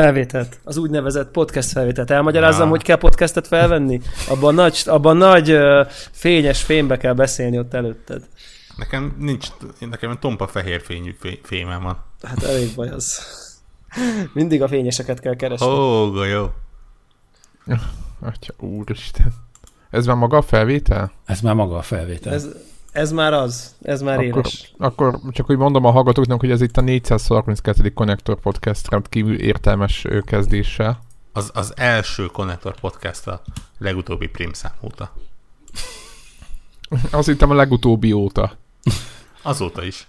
felvételt, az úgynevezett podcast felvételt. Elmagyarázzam, Ja. hogy kell podcastet felvenni? Abban nagy, abban nagy fényes fénybe kell beszélni ott előtted. Nekem nincs, nekem tompa fehér fényű fé- fémem van. Hát elég baj az. Mindig a fényeseket kell keresni. Ó, oh, jó. Atya, úristen. Ez már maga a felvétel? Ez már maga a felvétel. Ez, ez már az, ez már Akkor, éles. akkor csak úgy mondom a hallgatóknak, hogy ez itt a 432. Connector Podcast rendkívül értelmes kezdéssel. Az, az első Connector Podcast a legutóbbi prímszám óta. Azt hittem a legutóbbi óta. Azóta is.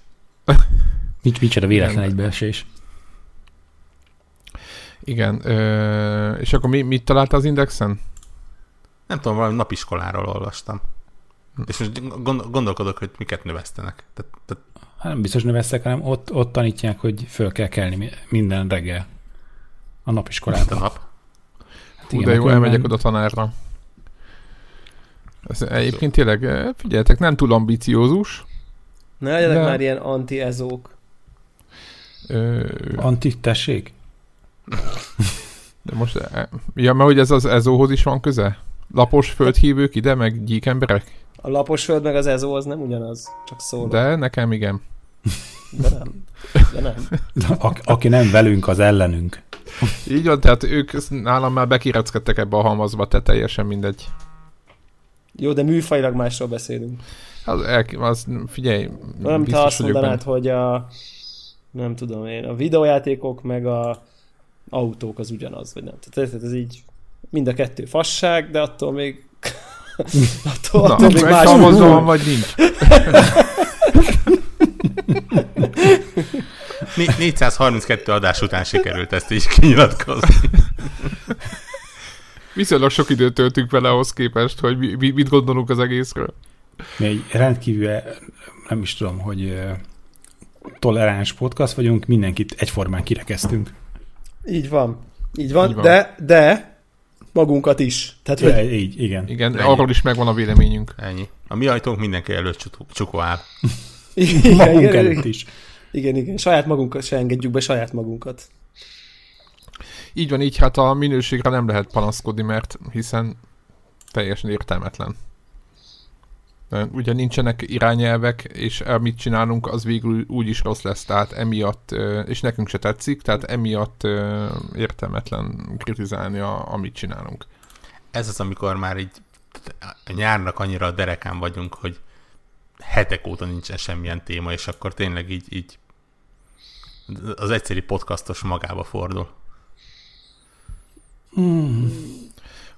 Nincs micsoda véletlen egybeesés. Igen. Ö, és akkor mi, mit találta az Indexen? Nem tudom, valami napiskoláról olvastam. És most gond- gondolkodok, hogy miket növesztenek. Tehát, tehát Hát nem biztos növesztek, hanem ott, ott tanítják, hogy föl kell kelni mi- minden reggel. A a napiskolában. nap. Hát Hú, igen, de jó, elmegyek oda tanárra. Ez egyébként tényleg, eh, figyeljetek, nem túl ambiciózus. Ne legyenek De- már ilyen anti-ezók. Ö, Anti, tessék? De most, eh, ja, mert hogy ez az ezóhoz is van köze? Lapos földhívők ide, meg gyík emberek? A lapos föld meg az ezó az nem ugyanaz, csak szól. De, nekem igen. de nem. De nem. A, aki nem velünk, az ellenünk. Így van, tehát ők nálam már bekireckedtek ebbe a halmazba, te teljesen mindegy. Jó, de műfajilag másról beszélünk. Az, el, az figyelj, ha biztos azt mondanád, benne. hogy a nem tudom én, a videójátékok meg a autók az ugyanaz, vagy nem. Tehát ez, ez így mind a kettő fasság, de attól még attól, Na, attól még más. van, vagy nincs. Né- 432 adás után sikerült ezt is kinyilatkozni. Viszonylag sok időt töltünk vele ahhoz képest, hogy mi, mi- mit gondolunk az egészről. Mi egy rendkívül, nem is tudom, hogy ö, toleráns podcast vagyunk, mindenkit egyformán kirekeztünk. Így van. Így van, Így van. de, de magunkat is. Tehát, hogy Ja, így, igen. Igen, Ennyi. arról is megvan a véleményünk. Ennyi. A mi ajtónk mindenki előtt csukó- áll. igen, Magunk igen, előtt is. igen, igen, saját magunkat se engedjük be saját magunkat. Így van, így hát a minőségre nem lehet panaszkodni, mert hiszen teljesen értelmetlen. Ugye nincsenek irányelvek, és amit csinálunk, az végül úgy is rossz lesz, tehát emiatt, és nekünk se tetszik, tehát emiatt értelmetlen kritizálni, a, amit csinálunk. Ez az, amikor már így a nyárnak annyira a derekán vagyunk, hogy hetek óta nincsen semmilyen téma, és akkor tényleg így, így az egyszerű podcastos magába fordul.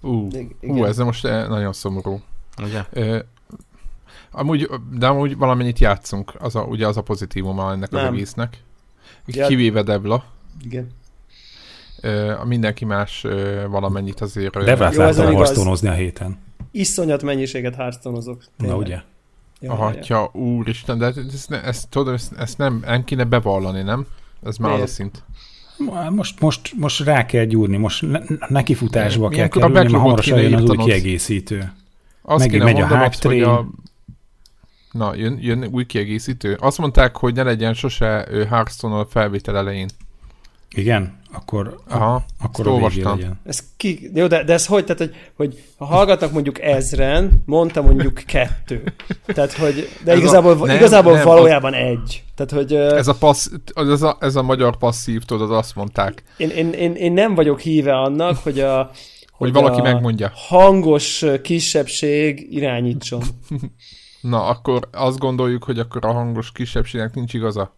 Ú, Igen. ú ez most eh, nagyon szomorú. Ugye? Amúgy, de amúgy valamennyit játszunk, az a, ugye az a pozitívuma ennek az Nem. egésznek. Ja. Kivéve Debla. Igen. Ö, a mindenki más ö, valamennyit azért... Devlát láttam harstonozni a héten. Iszonyat mennyiséget hártonozok. Na ugye? Ja, Aha, ja, úristen, de ezt, ezt, tudod, ezt, ezt nem, nem kéne bevallani, nem? Ez már az a Miért? szint. Most, most, most rá kell gyúrni, most ne, nekifutásba kell Ilyenkor a kerülni, mert hamarosan jön az új kiegészítő. Azt Megint kéne megy a hype hogy train. a... Na, jön, jön új kiegészítő. Azt mondták, hogy ne legyen sose Hearthstone a felvétel elején. Igen? Akkor, Aha, akkor ezt a olvastam. legyen. Ez ki, jó, de, de ez hogy? Tehát, hogy, hogy ha hallgatnak mondjuk ezren, mondta mondjuk kettő. Tehát, hogy, de Ez a- igazából, nem, igazából nem, valójában egy. Tehát, hogy Ez a, passz, ez, a, ez a magyar passzív, tudod, azt mondták, én, én, én, én, nem vagyok híve annak, hogy a hogy valaki a megmondja. hangos kisebbség irányítson. Na, akkor azt gondoljuk, hogy akkor a hangos kisebbségnek nincs igaza.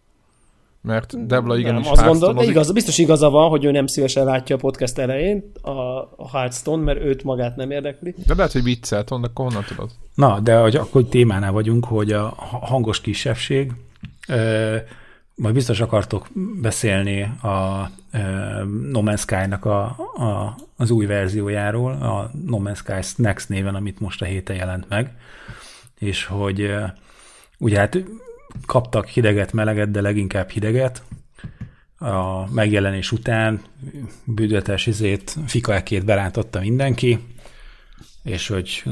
Mert Debla igenis nem, azt gondol, igaz, biztos igaza van, hogy ő nem szívesen látja a podcast elején a, a Hearthstone, mert őt magát nem érdekli. De lehet, hogy viccelt, akkor honnan tudod? Na, de hogy akkor témánál vagyunk, hogy a ha- hangos kisebbség, ö, majd biztos akartok beszélni a ö, No Man's Sky-nak a, a, az új verziójáról, a No Man's Sky Next néven, amit most a héten jelent meg, és hogy ugye hát kaptak hideget, meleget, de leginkább hideget, a megjelenés után bűdötes izét, fikaekét berántotta mindenki, és hogy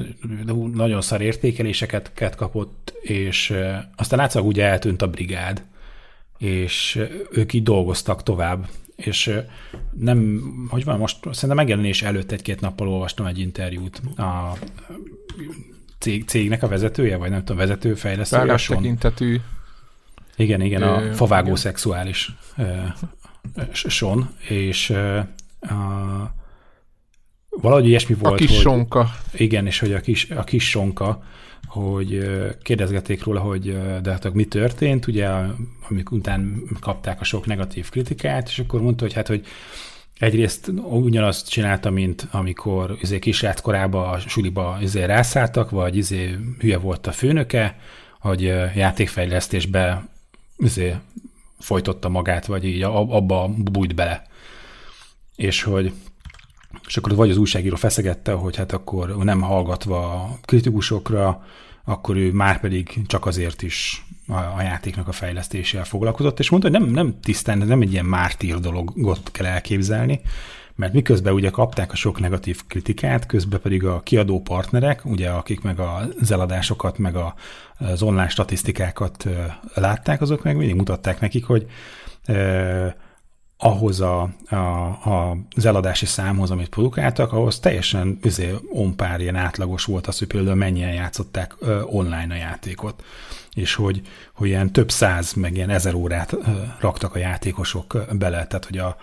nagyon szar értékeléseket kapott, és aztán látszólag ugye eltűnt a brigád, és ők így dolgoztak tovább. És nem, hogy van, most szerintem megjelenés előtt egy-két nappal olvastam egy interjút a cég, cégnek a vezetője, vagy nem tudom, vezető fejlesztője. tekintetű. Igen, igen, a ö, favágó igen. szexuális Son, és a, valahogy ilyesmi volt. A kis hogy, sonka. Igen, és hogy a kis, a kis sonka, hogy kérdezgették róla, hogy de hát mi történt, ugye, amik után kapták a sok negatív kritikát, és akkor mondta, hogy hát, hogy egyrészt ugyanazt csinálta, mint amikor izé, kisrác korában a suliba izé, rászálltak, vagy izé, hülye volt a főnöke, hogy játékfejlesztésbe izé, folytotta magát, vagy így abba bújt bele. És hogy és akkor vagy az újságíró feszegette, hogy hát akkor nem hallgatva kritikusokra, akkor ő már pedig csak azért is a, a játéknak a fejlesztésével foglalkozott, és mondta, hogy nem, nem tisztán, nem egy ilyen mártír dologot kell elképzelni, mert miközben ugye kapták a sok negatív kritikát, közben pedig a kiadó partnerek, ugye akik meg az eladásokat, meg a, az online statisztikákat látták, azok meg mindig mutatták nekik, hogy eh, ahhoz a, a, a, az számhoz, amit produkáltak, ahhoz teljesen üzé, onpár ilyen átlagos volt az, hogy például mennyien játszották online a játékot, és hogy, hogy ilyen több száz, meg ilyen ezer órát raktak a játékosok bele, tehát hogy a,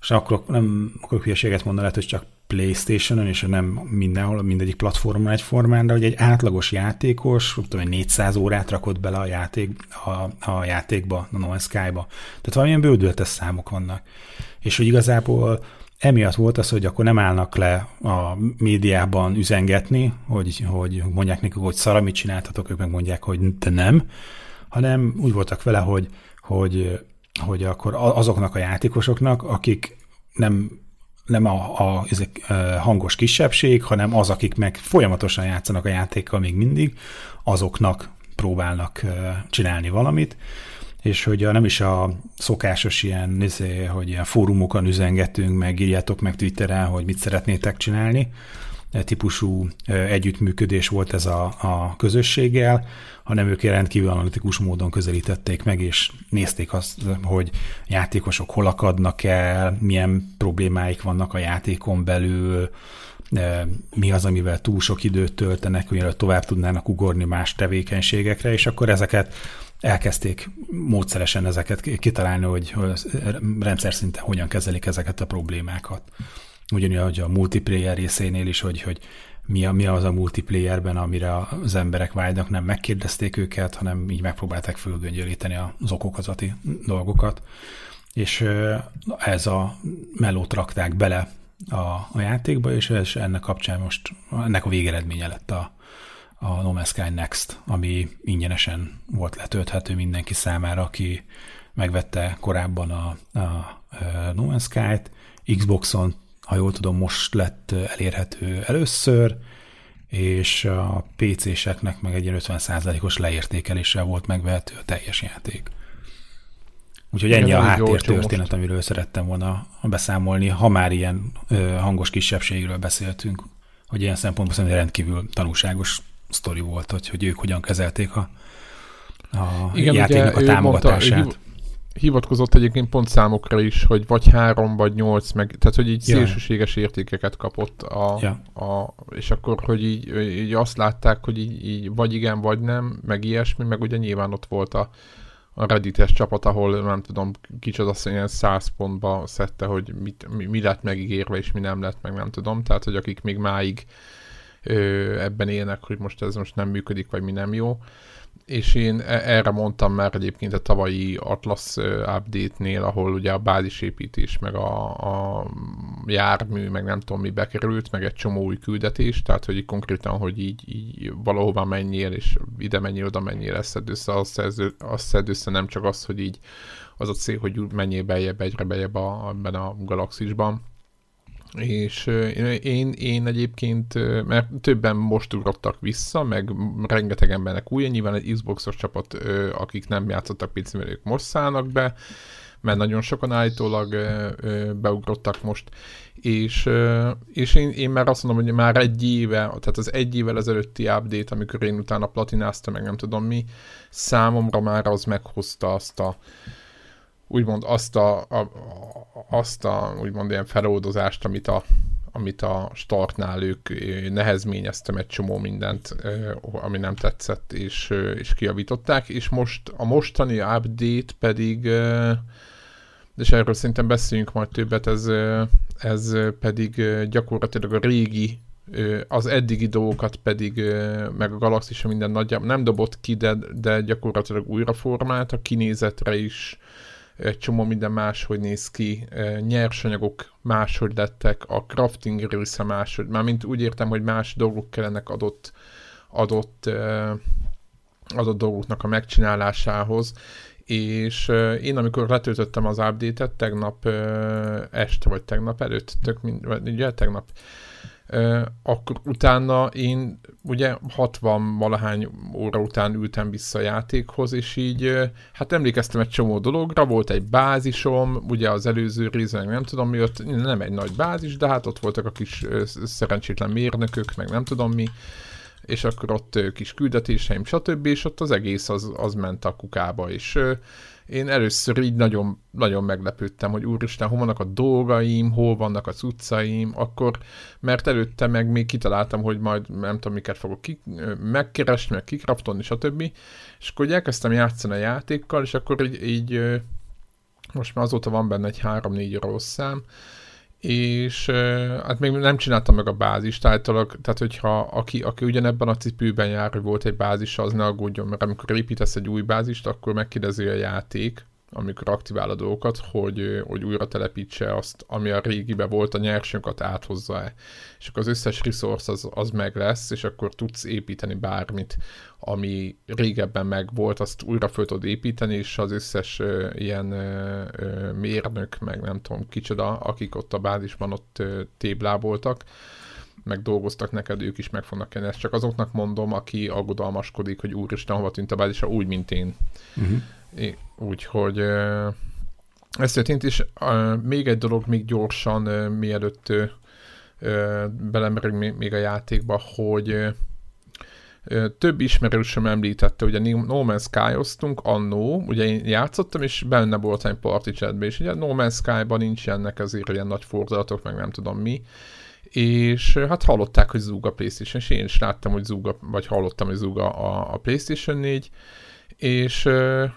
és akkor nem akarok hülyeséget mondani, lehet, hogy csak Playstation-on, és nem mindenhol, mindegyik platformon egyformán, de hogy egy átlagos játékos, tudom, hogy 400 órát rakott bele a, játék, a, a játékba, a No Sky-ba. Tehát valamilyen bődöltes számok vannak. És hogy igazából emiatt volt az, hogy akkor nem állnak le a médiában üzengetni, hogy, hogy mondják nekik, hogy szar, mit csináltatok, ők meg mondják, hogy te nem, hanem úgy voltak vele, hogy, hogy, hogy akkor azoknak a játékosoknak, akik nem nem a, a, ezek, hangos kisebbség, hanem az, akik meg folyamatosan játszanak a játékkal még mindig, azoknak próbálnak csinálni valamit, és hogy a, nem is a szokásos ilyen, izé, hogy ilyen fórumokon üzengetünk, meg írjátok meg Twitteren, hogy mit szeretnétek csinálni, típusú együttműködés volt ez a, a közösséggel, hanem ők rendkívül analitikus módon közelítették meg, és nézték azt, hogy játékosok hol akadnak el, milyen problémáik vannak a játékon belül, mi az, amivel túl sok időt töltenek, hogy tovább tudnának ugorni más tevékenységekre, és akkor ezeket elkezdték módszeresen ezeket kitalálni, hogy rendszer szinten hogyan kezelik ezeket a problémákat. Ugyanúgy a multiplayer részénél is, hogy, hogy mi, a, mi az a multiplayerben, amire az emberek vágynak, nem megkérdezték őket, hanem így megpróbálták fölgöngyölíteni az okokozati dolgokat. És ez a melót rakták bele a, a játékba, és, és ennek kapcsán most ennek a végeredménye lett a, a No Man's Sky Next, ami ingyenesen volt letölthető mindenki számára, aki megvette korábban a, a, a No Man's Sky-t, Xboxon ha jól tudom, most lett elérhető először, és a PC-seknek meg egy ilyen 50%-os leértékeléssel volt megvehető a teljes játék. Úgyhogy ennyi a háttér történet, amiről szerettem volna beszámolni, ha már ilyen ö, hangos kisebbségről beszéltünk, hogy ilyen szempontból szerintem rendkívül tanulságos sztori volt, hogy, hogy ők hogyan kezelték a, a Igen, játéknak a támogatását. Mondta, hivatkozott egyébként pont számokra is, hogy vagy három, vagy nyolc, meg, tehát hogy így ja. szélsőséges értékeket kapott, a, ja. a, és akkor, hogy így, így azt látták, hogy így, így vagy igen, vagy nem, meg ilyesmi, meg ugye nyilván ott volt a, a Reddit-es csapat, ahol nem tudom, kicsoda ilyen száz pontba szedte, hogy mit, mi, mi lett megígérve, és mi nem lett meg, nem tudom. Tehát, hogy akik még máig ebben élnek, hogy most ez most nem működik, vagy mi nem jó. És én e- erre mondtam már egyébként a tavalyi Atlas update-nél, ahol ugye a bázisépítés, meg a, a jármű, meg nem tudom mi bekerült, meg egy csomó új küldetés, tehát hogy konkrétan, hogy így, így valahova menjél, és ide menjél, oda menjél, ezt szed össze, azt, szed, azt szed össze, nem csak az, hogy így az a cél, hogy menjél bejebb, egyre bejebb a, ebben a galaxisban, és én, én egyébként, mert többen most ugrottak vissza, meg rengeteg embernek új, nyilván egy Xboxos csapat, akik nem játszottak pc ők most szállnak be, mert nagyon sokan állítólag beugrottak most, és, és én, én már azt mondom, hogy már egy éve, tehát az egy évvel ezelőtti update, amikor én utána platináztam, meg nem tudom mi, számomra már az meghozta azt a úgymond azt a, a, azt a úgymond ilyen feloldozást, amit a, amit a startnál ők nehezményeztem egy csomó mindent, ami nem tetszett, és, és kiavították, és most a mostani update pedig, és erről szerintem beszéljünk majd többet, ez, ez pedig gyakorlatilag a régi az eddigi dolgokat pedig, meg a galaxis minden nagyjából nem dobott ki, de, de gyakorlatilag újra formált, a kinézetre is egy csomó minden máshogy néz ki, nyersanyagok máshogy lettek, a crafting része máshogy, mármint úgy értem, hogy más dolgok kellenek adott, adott, adott dolgoknak a megcsinálásához, és én amikor letöltöttem az update-et tegnap este, vagy tegnap előtt, tök mind, ugye tegnap, akkor utána én ugye 60 valahány óra után ültem vissza a játékhoz, és így hát emlékeztem egy csomó dologra, volt egy bázisom, ugye az előző részben nem tudom mi, ott nem egy nagy bázis, de hát ott voltak a kis szerencsétlen mérnökök, meg nem tudom mi, és akkor ott kis küldetéseim, stb., és ott az egész az, az ment a kukába, és én először így nagyon, nagyon meglepődtem, hogy úristen, hol vannak a dolgaim, hol vannak az utcaim, akkor, mert előtte meg még kitaláltam, hogy majd nem tudom, miket fogok ki, megkeresni, meg kikraftolni, stb. És akkor elkezdtem játszani a játékkal, és akkor így, így most már azóta van benne egy 3-4 rossz szám, és hát még nem csináltam meg a bázist, általában, tehát hogyha aki, aki ugyanebben a cipőben jár, hogy volt egy bázis, az ne aggódjon, mert amikor építesz egy új bázist, akkor megkérdezi a játék, amikor aktivál a dolgokat, hogy, hogy újra telepítse azt, ami a régibe volt, a nyersanyagokat áthozza-e. És akkor az összes resource az, az meg lesz, és akkor tudsz építeni bármit, ami régebben meg volt, azt újra föl tudod építeni, és az összes uh, ilyen uh, mérnök, meg nem tudom kicsoda, akik ott a bázisban ott uh, tébláboltak, meg dolgoztak neked, ők is meg fognak kenni. Ezt csak azoknak mondom, aki aggodalmaskodik, hogy úristen, hova tűnt a bázisa, úgy, mint én. Uh-huh. Úgyhogy ez történt, és még egy dolog, még gyorsan, mielőtt belemerünk még a játékba, hogy több ismerősöm említette, ugye No Man's Sky-oztunk annó, ugye én játszottam, és benne volt egy party chatbe, és ugye No Man's Sky-ban nincsenek azért ilyen nagy fordulatok, meg nem tudom mi, és hát hallották, hogy zúg a Playstation, és én is láttam, hogy zúg, vagy hallottam, hogy zúg a, a Playstation 4, és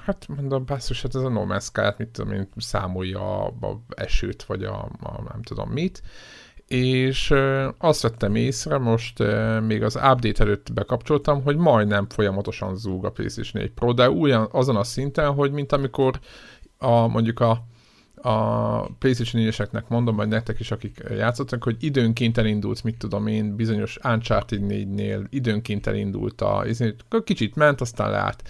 hát mondom, basszus, hát ez a No Man's Sky, hát mit tudom én, számolja a esőt, vagy a, a nem tudom mit, és azt vettem észre, most még az update előtt bekapcsoltam, hogy majdnem folyamatosan zúg a PlayStation 4 Pro, de ugyan azon a szinten, hogy mint amikor a, mondjuk a a PlayStation 4 mondom, vagy nektek is, akik játszottak, hogy időnként elindult, mit tudom én, bizonyos Uncharted 4-nél időnként elindult a, kicsit ment, aztán leállt.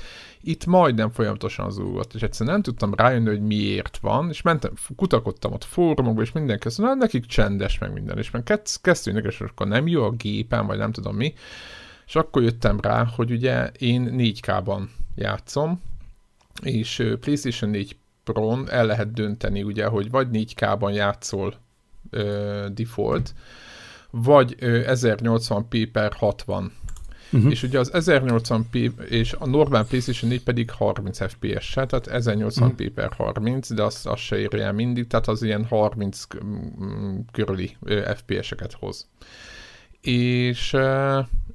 Itt majdnem folyamatosan zúgott, és egyszerűen nem tudtam rájönni, hogy miért van, és mentem, kutakodtam ott fórumokba, és mindenki azt mondta, nekik csendes, meg minden, és meg kezdtünk, és akkor nem jó a gépen, vagy nem tudom mi, és akkor jöttem rá, hogy ugye én 4K-ban játszom, és PlayStation 4 Pro-n el lehet dönteni, ugye, hogy vagy 4K-ban játszol ö, default, vagy ö, 1080p per 60. Uh-huh. És ugye az 1080p és a normál PlayStation 4 pedig 30 FPS-sel, tehát 1080p uh-huh. per 30, de azt, azt se érje el mindig, tehát az ilyen 30 körüli FPS-eket hoz. És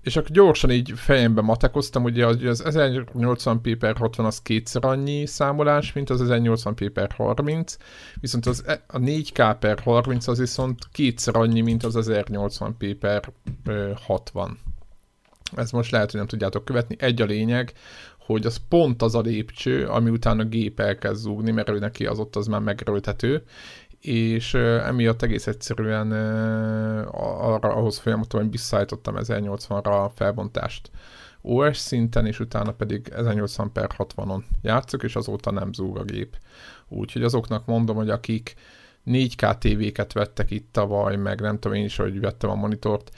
és akkor gyorsan így fejembe matekoztam, ugye az, az 1080p per 60 az kétszer annyi számolás, mint az 1080p per 30, viszont az, e, a 4K per 30 az viszont kétszer annyi, mint az 1080p per 60. Ez most lehet, hogy nem tudjátok követni. Egy a lényeg, hogy az pont az a lépcső, ami után a gép elkezd zúgni, mert ő neki az ott az már megrölthető, és emiatt egész egyszerűen arra, ahhoz folyamodtam, hogy visszaállítottam 1080-ra a felbontást OS szinten, és utána pedig 1080 per 60-on játszok, és azóta nem zúg a gép. Úgyhogy azoknak mondom, hogy akik 4K tévéket vettek itt tavaly, meg nem tudom én is, hogy vettem a monitort,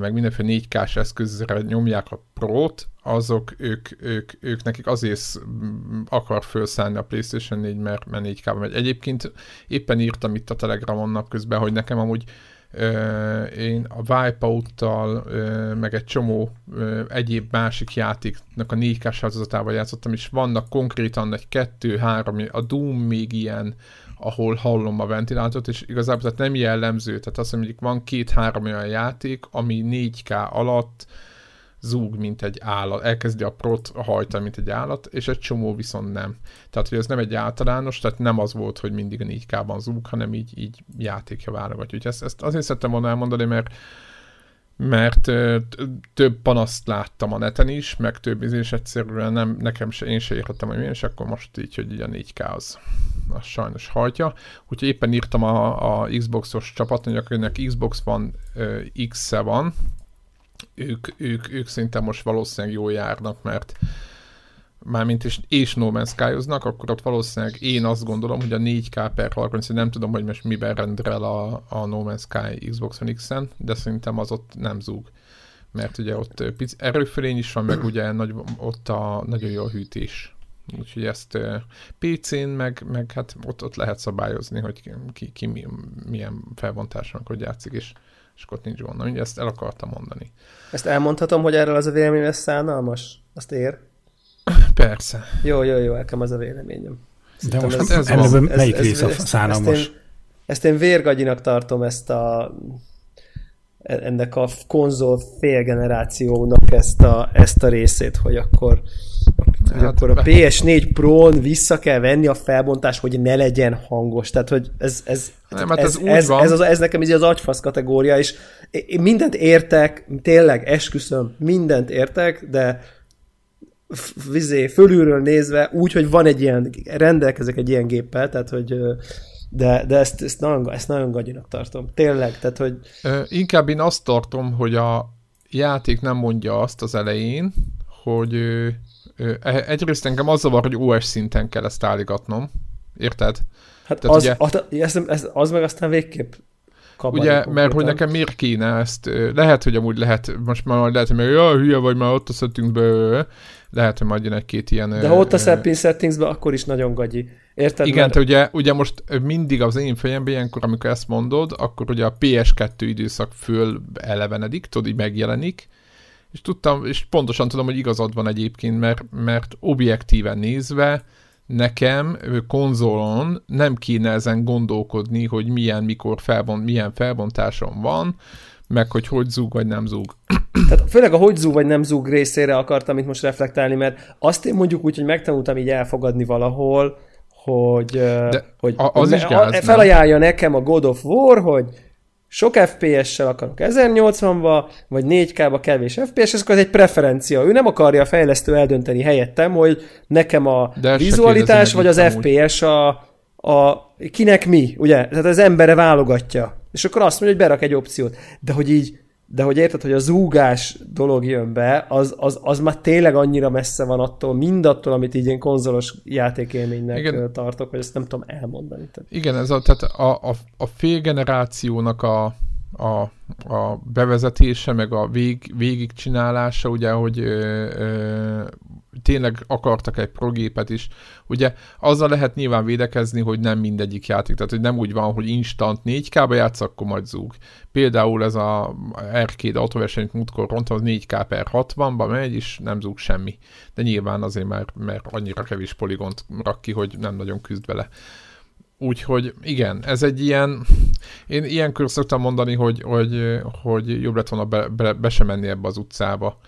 meg mindenféle 4K-s eszközre nyomják a Pro-t, azok, ők, ők, ők nekik azért akar felszállni a PlayStation 4, mert, mert 4K megy. Egyébként éppen írtam itt a Telegramon napközben, hogy nekem amúgy én a Wipeout-tal, meg egy csomó egyéb másik játéknak a 4 k játszottam, és vannak konkrétan egy kettő, három, a Doom még ilyen, ahol hallom a ventilátort, és igazából tehát nem jellemző, tehát azt mondjuk van két-három olyan játék, ami 4K alatt zúg, mint egy állat, elkezdi a prot hajtani, mint egy állat, és egy csomó viszont nem. Tehát, hogy ez nem egy általános, tehát nem az volt, hogy mindig a 4K-ban zúg, hanem így, így játékja válogatja. Úgyhogy ezt, ezt azért szerettem volna elmondani, mert mert több panaszt láttam a neten is, meg több és egyszerűen nem, nekem se, én se értettem, hogy milyen, és akkor most így, hogy így a 4K az, az sajnos hajtja. Úgyhogy éppen írtam a, a Xbox-os csapatnak, akinek Xbox van, X-e van, ők, ők, ők szerintem most valószínűleg jól járnak, mert mármint is, és No Man's sky akkor ott valószínűleg én azt gondolom, hogy a 4K per 30, nem tudom, hogy most miben rendrel a, a No Man's Sky Xbox One X-en, de szerintem az ott nem zúg. Mert ugye ott pic, erőfölény is van, meg ugye nagy, ott a nagyon jó a hűtés. Úgyhogy ezt PC-n, meg, meg hát ott, ott lehet szabályozni, hogy ki, ki, milyen felbontáson hogy játszik, és és akkor nincs gond. Na, ezt el akartam mondani. Ezt elmondhatom, hogy erről az a vélemény lesz szánalmas? Azt ér? Persze. Jó, jó, jó, nekem az a véleményem. De most ez, ez ez, melyik ez, rész a szánalmas? Ezt én, ezt én vérgagyinak tartom ezt a ennek a konzol félgenerációnak ezt a, ezt a részét, hogy akkor hogy hát, akkor a PS4 Pro-n vissza kell venni a felbontást, hogy ne legyen hangos. Tehát, hogy ez, ez, nem, hát ez, ez, ez, ez, az, ez nekem így az agyfasz kategória, és én mindent értek, tényleg, esküszöm, mindent értek, de vizé, fölülről nézve, úgy, hogy van egy ilyen, rendelkezek egy ilyen géppel, tehát, hogy de, de ezt, ezt, nagyon, ezt nagyon gagyinak tartom. Tényleg, tehát, hogy... Inkább én azt tartom, hogy a játék nem mondja azt az elején, hogy egyrészt engem az zavar, hogy OS szinten kell ezt állígatnom. Érted? Hát Tehát az, ugye, az, ez, ez, az meg aztán végképp Ugye, mert hogy nekem miért kéne ezt, lehet, hogy amúgy lehet, most már lehet, hogy ja, hülye vagy, már ott a settingsbe, lehet, hogy majd jön egy-két ilyen... De ha ott a setting settingsbe, akkor is nagyon gagyi. Érted? Igen, mert... te ugye, ugye most mindig az én fejemben ilyenkor, amikor ezt mondod, akkor ugye a PS2 időszak föl elevenedik, tudod, így megjelenik, és tudtam, és pontosan tudom, hogy igazad van egyébként, mert, mert objektíven nézve nekem konzolon nem kéne ezen gondolkodni, hogy milyen, mikor felbont, milyen felbontásom van, meg hogy hogy zúg vagy nem zúg. Tehát főleg a hogy zúg vagy nem zúg részére akartam itt most reflektálni, mert azt én mondjuk úgy, hogy megtanultam így elfogadni valahol, hogy, De hogy, az hogy is gáz, felajánlja nekem a God of War, hogy sok FPS-sel akarok 1080-ba, vagy 4K-ba kevés FPS, ez akkor egy preferencia. Ő nem akarja a fejlesztő eldönteni helyettem, hogy nekem a De vizualitás vagy az FPS a, a kinek mi, ugye? Tehát az embere válogatja. És akkor azt mondja, hogy berak egy opciót. De hogy így de hogy érted, hogy a zúgás dolog jön be, az, az, az már tényleg annyira messze van attól, mindattól, amit így én konzolos játékélménynek Igen. tartok, hogy ezt nem tudom elmondani. Tehát. Igen, ez a, tehát a, a, a fél generációnak a, a, a bevezetése, meg a vég, végigcsinálása, ugye, hogy ö, ö, tényleg akartak egy progépet is. Ugye azzal lehet nyilván védekezni, hogy nem mindegyik játék, tehát hogy nem úgy van, hogy instant 4K-ba játsz, akkor majd zúg. Például ez a Arcade autóversenyt múltkor rontam, az 4K per 60-ba megy, és nem zúg semmi. De nyilván azért, mert, mert annyira kevés poligont rak ki, hogy nem nagyon küzd vele. Úgyhogy igen, ez egy ilyen, én ilyenkor szoktam mondani, hogy, hogy, hogy jobb lett volna be, be, be sem menni ebbe az utcába,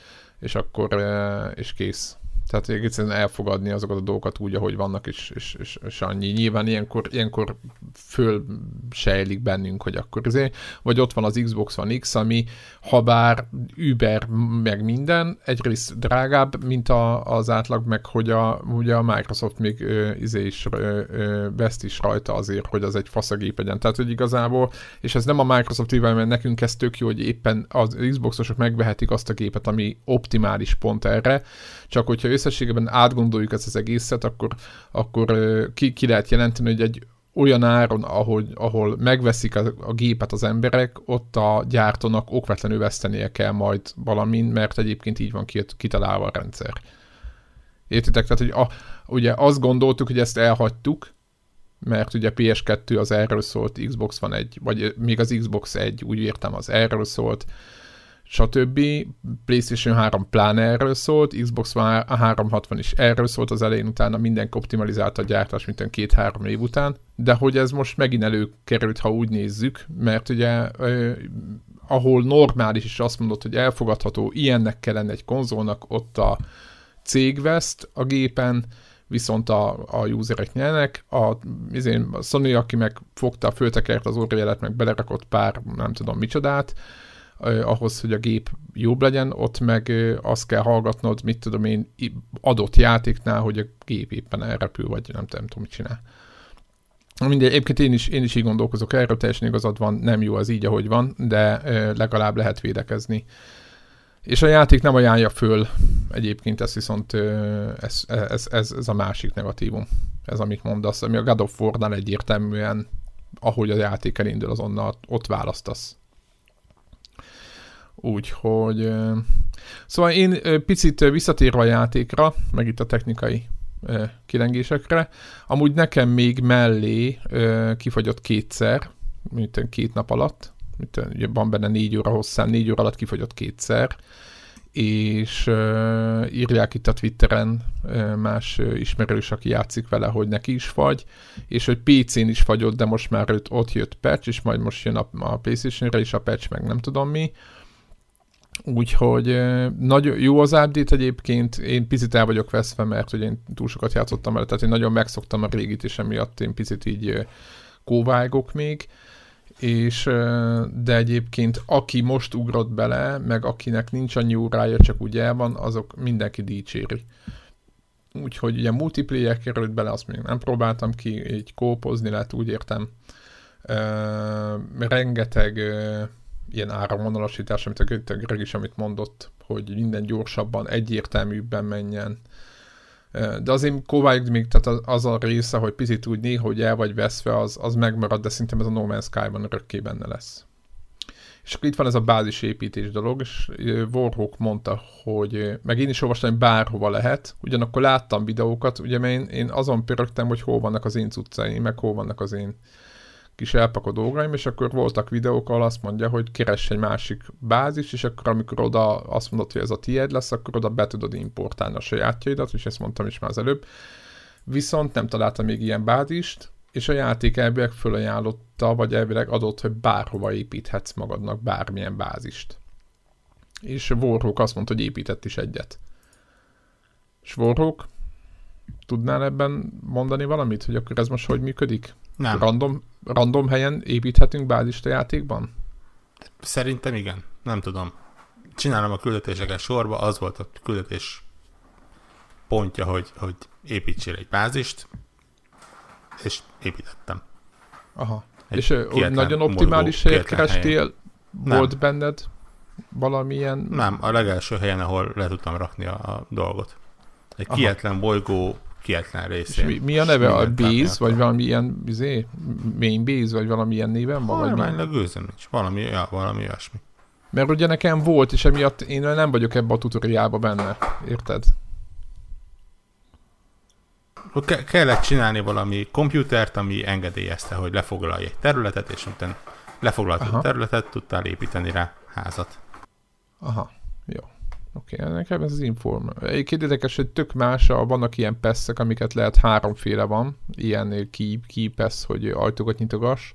és akkor, eh, és kész. Tehát egyszerűen elfogadni azokat a dolgokat úgy, ahogy vannak, és, és, és, és annyi. Nyilván ilyenkor, ilyenkor fölsejlik bennünk, hogy akkor azért, vagy ott van az Xbox One X, ami ha bár Uber meg minden, egyrészt drágább, mint a, az átlag, meg hogy a, ugye a Microsoft még ö, izé is ö, ö, veszt is rajta azért, hogy az egy faszagép legyen. Tehát, hogy igazából, és ez nem a Microsoft hibája, mert nekünk ez tök jó, hogy éppen az Xboxosok megvehetik azt a gépet, ami optimális pont erre, csak hogyha összességében átgondoljuk ezt az egészet, akkor, akkor ki, ki lehet jelenteni, hogy egy olyan áron, ahogy, ahol megveszik a, a gépet az emberek, ott a gyártónak okvetlenül vesztenie kell majd valamin, mert egyébként így van kitalálva a rendszer. Értitek? Tehát, hogy a, ugye azt gondoltuk, hogy ezt elhagytuk, mert ugye PS2 az erről szólt, Xbox van egy, vagy még az Xbox egy, úgy értem, az erről szólt, stb. PlayStation 3 pláne erről szólt, Xbox One 360 is erről szólt az elején, utána mindenki optimalizálta a gyártás, mint két-három év után, de hogy ez most megint előkerült, ha úgy nézzük, mert ugye eh, ahol normális is azt mondott, hogy elfogadható, ilyennek kellene egy konzolnak, ott a cég veszt a gépen, viszont a, a userek nyernek. A, izén, a Sony, aki meg fogta, föltekert az orrjelet, meg belerakott pár, nem tudom micsodát, ahhoz, hogy a gép jobb legyen, ott meg azt kell hallgatnod, mit tudom én, adott játéknál, hogy a gép éppen elrepül, vagy nem, nem tudom, mit csinál. Mindegy, egyébként én is, én is így gondolkozok erről, teljesen igazad van, nem jó az így, ahogy van, de legalább lehet védekezni. És a játék nem ajánlja föl egyébként, ez viszont ez, ez, ez, ez a másik negatívum. Ez, amit mondasz, ami a God of War-nál egyértelműen, ahogy a játék elindul, azonnal ott választasz. Úgyhogy... Szóval én picit visszatérve a játékra, meg itt a technikai kilengésekre, amúgy nekem még mellé kifagyott kétszer, mint két nap alatt, mit, ugye van benne négy óra hosszán, négy óra alatt kifogyott kétszer, és írják itt a Twitteren más uh, ismerős, aki játszik vele, hogy neki is fagy, és hogy PC-n is fagyott, de most már ott jött patch, és majd most jön a, a PlayStation-re is a patch, meg nem tudom mi. Úgyhogy uh, nagy, jó az update egyébként, én picit el vagyok veszve, mert hogy én túl sokat játszottam el, tehát én nagyon megszoktam a régit, és emiatt én picit így kóvágok még. És de egyébként aki most ugrott bele, meg akinek nincs annyi órája, csak úgy el van, azok mindenki dicséri. Úgyhogy ugye multiplayer került bele, azt még nem próbáltam ki, így kópozni lehet, úgy értem. Uh, rengeteg uh, ilyen áramvonalasítás, amit a Greg is amit mondott, hogy minden gyorsabban, egyértelműbben menjen. De azért kováig még, tehát az a része, hogy picit úgy néha, hogy el vagy veszve, az, az megmarad, de szerintem ez a No Man's Sky-ban örökké benne lesz. És akkor itt van ez a bázisépítés dolog, és Warhawk mondta, hogy meg én is olvastam, hogy bárhova lehet, ugyanakkor láttam videókat, ugye mert én, én azon pörögtem, hogy hol vannak az én cuccaim, meg hol vannak az én kis elpakó dolgaim, és akkor voltak videók, ahol azt mondja, hogy keres egy másik bázis, és akkor amikor oda azt mondod, hogy ez a tiéd lesz, akkor oda be tudod importálni a sajátjaidat, és ezt mondtam is már az előbb. Viszont nem találtam még ilyen bázist, és a játék elvileg fölajánlotta, vagy elvileg adott, hogy bárhova építhetsz magadnak bármilyen bázist. És Warhawk azt mondta, hogy épített is egyet. És Warhawk, tudnál ebben mondani valamit, hogy akkor ez most hogy működik? Nem. Random, random helyen építhetünk bázist a játékban? Szerintem igen. Nem tudom. Csinálom a küldetéseket sorba, az volt a küldetés pontja, hogy, hogy építsél egy bázist, és építettem. Aha. Egy és nagyon optimális helyet kerestél? Volt benned valamilyen... Nem, a legelső helyen, ahol le tudtam rakni a, a dolgot. Egy Aha. kietlen bolygó kietlen részén. És mi, mi a neve? A Base, vagy valami ilyen izé, main base, vagy valami ilyen néven van? Halványlag őzem nincs. Valami, ja, valami olyasmi. Mert ugye nekem volt, és emiatt én nem vagyok ebbe a tutoriálba benne. Érted? Ke- kellett csinálni valami komputert, ami engedélyezte, hogy lefoglalj egy területet, és utána lefoglaltad a területet, tudtál építeni rá házat. Aha. Oké, okay, nekem ez az inform. Egyébként érdekes, hogy tök más, vannak ilyen pesszek, amiket lehet háromféle van, ilyen key, key pass, hogy ajtókat nyitogass,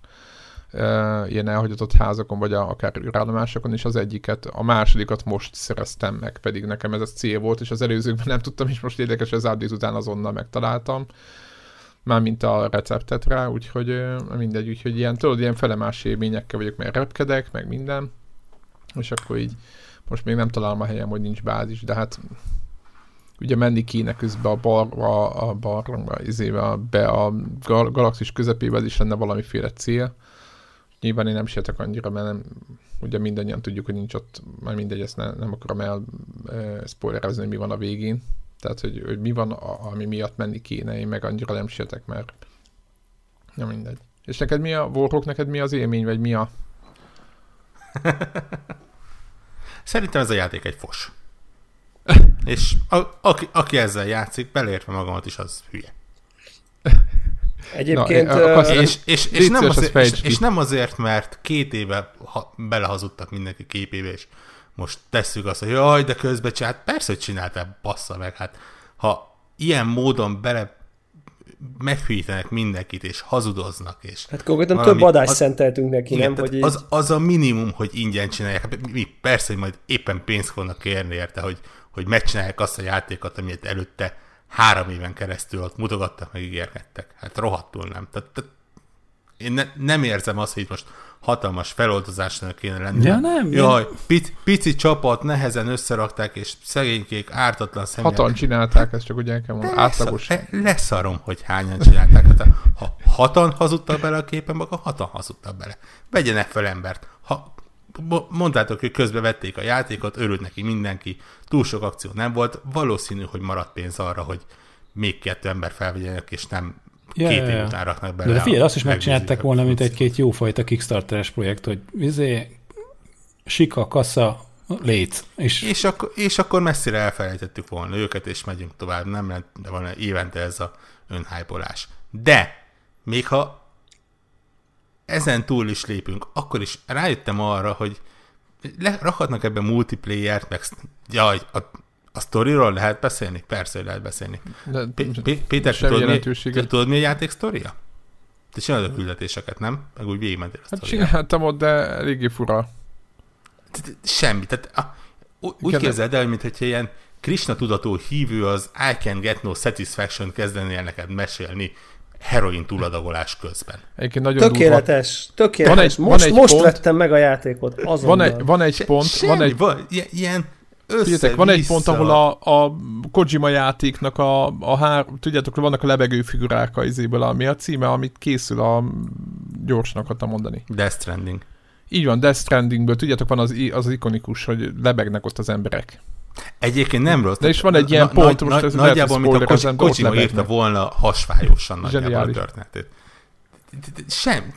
ilyen elhagyatott házakon, vagy akár rállomásokon, és az egyiket, a másodikat most szereztem meg, pedig nekem ez a cél volt, és az előzőkben nem tudtam, és most érdekes, hogy az update után azonnal megtaláltam. Mármint a receptet rá, úgyhogy mindegy, úgyhogy ilyen, tudod, ilyen felemás élményekkel vagyok, mert repkedek, meg minden, és akkor így most még nem találom a helyem, hogy nincs bázis, de hát ugye menni kéne közben a bar, a, a bar, a, izébe, a, be a gal- galaxis közepébe, is lenne valamiféle cél. Nyilván én nem sietek annyira, mert nem, ugye mindannyian tudjuk, hogy nincs ott, már mindegy, ezt ne, nem akarom el e, spoilerezni, hogy mi van a végén. Tehát, hogy, hogy mi van, a, ami miatt menni kéne, én meg annyira nem sietek, mert nem mindegy. És neked mi a, Warhawk, neked mi az élmény, vagy mi a... Szerintem ez a játék egy fos. És a, aki, aki ezzel játszik, belértve magamat is, az hülye. Egyébként... Na, ö, És, és, és, nem azért, és, és nem azért, mert két éve ha, belehazudtak mindenki képébe, és most tesszük azt, hogy jaj, de közben csinált. Persze, hogy csináltál, bassza meg. Hát, ha ilyen módon bele meghűítenek mindenkit, és hazudoznak, és Hát konkrétan valami- több adást az- szenteltünk neki, igen, nem? Hogy így... az, az a minimum, hogy ingyen csinálják. Hát Mi, persze, hogy majd éppen pénzt fognak kérni érte, hogy, hogy megcsinálják azt a játékot, amit előtte három éven keresztül ott mutogattak, meg ígérgettek. Hát rohadtul nem. Tehát, tehát én ne, nem érzem azt, hogy itt most hatalmas feloldozásnak kéne lenni. Ja, nem, Jaj, pici, pici csapat, nehezen összerakták, és szegénykék, ártatlan személyek. Hatan csinálták ezt, csak ugye el kell mondani. Átlagos. Lesz, leszarom, hogy hányan csinálták. Hát, ha hatan hazudtak bele a képen, akkor hatan hazudtak bele. Vegyenek fel embert. Ha mo- mondtátok, hogy közben vették a játékot, örült neki mindenki, túl sok akció nem volt, valószínű, hogy maradt pénz arra, hogy még kettő ember felvegyenek, és nem Ja, két ja, év ja. után raknak bele. De, de figyelj, azt is megcsinálták megnézők volna, mint egy-két jófajta Kickstarteres projekt, hogy izé, sika, kassa, léc. És, És akkor, és akkor messzire elfelejtettük volna őket, és megyünk tovább. Nem lett de volna évente ez a önhájpolás. De, még ha ezen túl is lépünk, akkor is rájöttem arra, hogy le, rakhatnak ebbe multiplayer-t, meg jaj, a, a sztoriról lehet beszélni? Persze, hogy lehet beszélni. De, Péter, tudod mi, tudod mi a játék sztoria? Te csinálod a küldetéseket, nem? Meg úgy végigmentél a Hát csináltam ott, de eléggé fura. Semmi. Tehát, a, ú- úgy képzeld el, mintha ilyen Krishna tudatú hívő az I can get no satisfaction kezdenél neked mesélni heroin túladagolás közben. Egyébként nagyon durva. Tökéletes, tökéletes. Van egy- van most egy most pont- vettem meg a játékot. Azonnal. Van egy, van egy Se- pont, semmi, van egy, van, ilyen össze van egy pont, ahol a, a Kojima játéknak a, a hár, tudjátok, vannak a lebegő figurák a izéből, ami a címe, amit készül a gyorsnak akartam mondani. Death Stranding. Így van, Death Strandingből, tudjátok, van az, az ikonikus, hogy lebegnek ott az emberek. Egyébként nem rossz. De is van egy ilyen pont, most ez lehet, nagyjából, mint a spoilerezem, Ko- de ott Kojima írta volna hasfályosan nagyjából a történetét. Sem.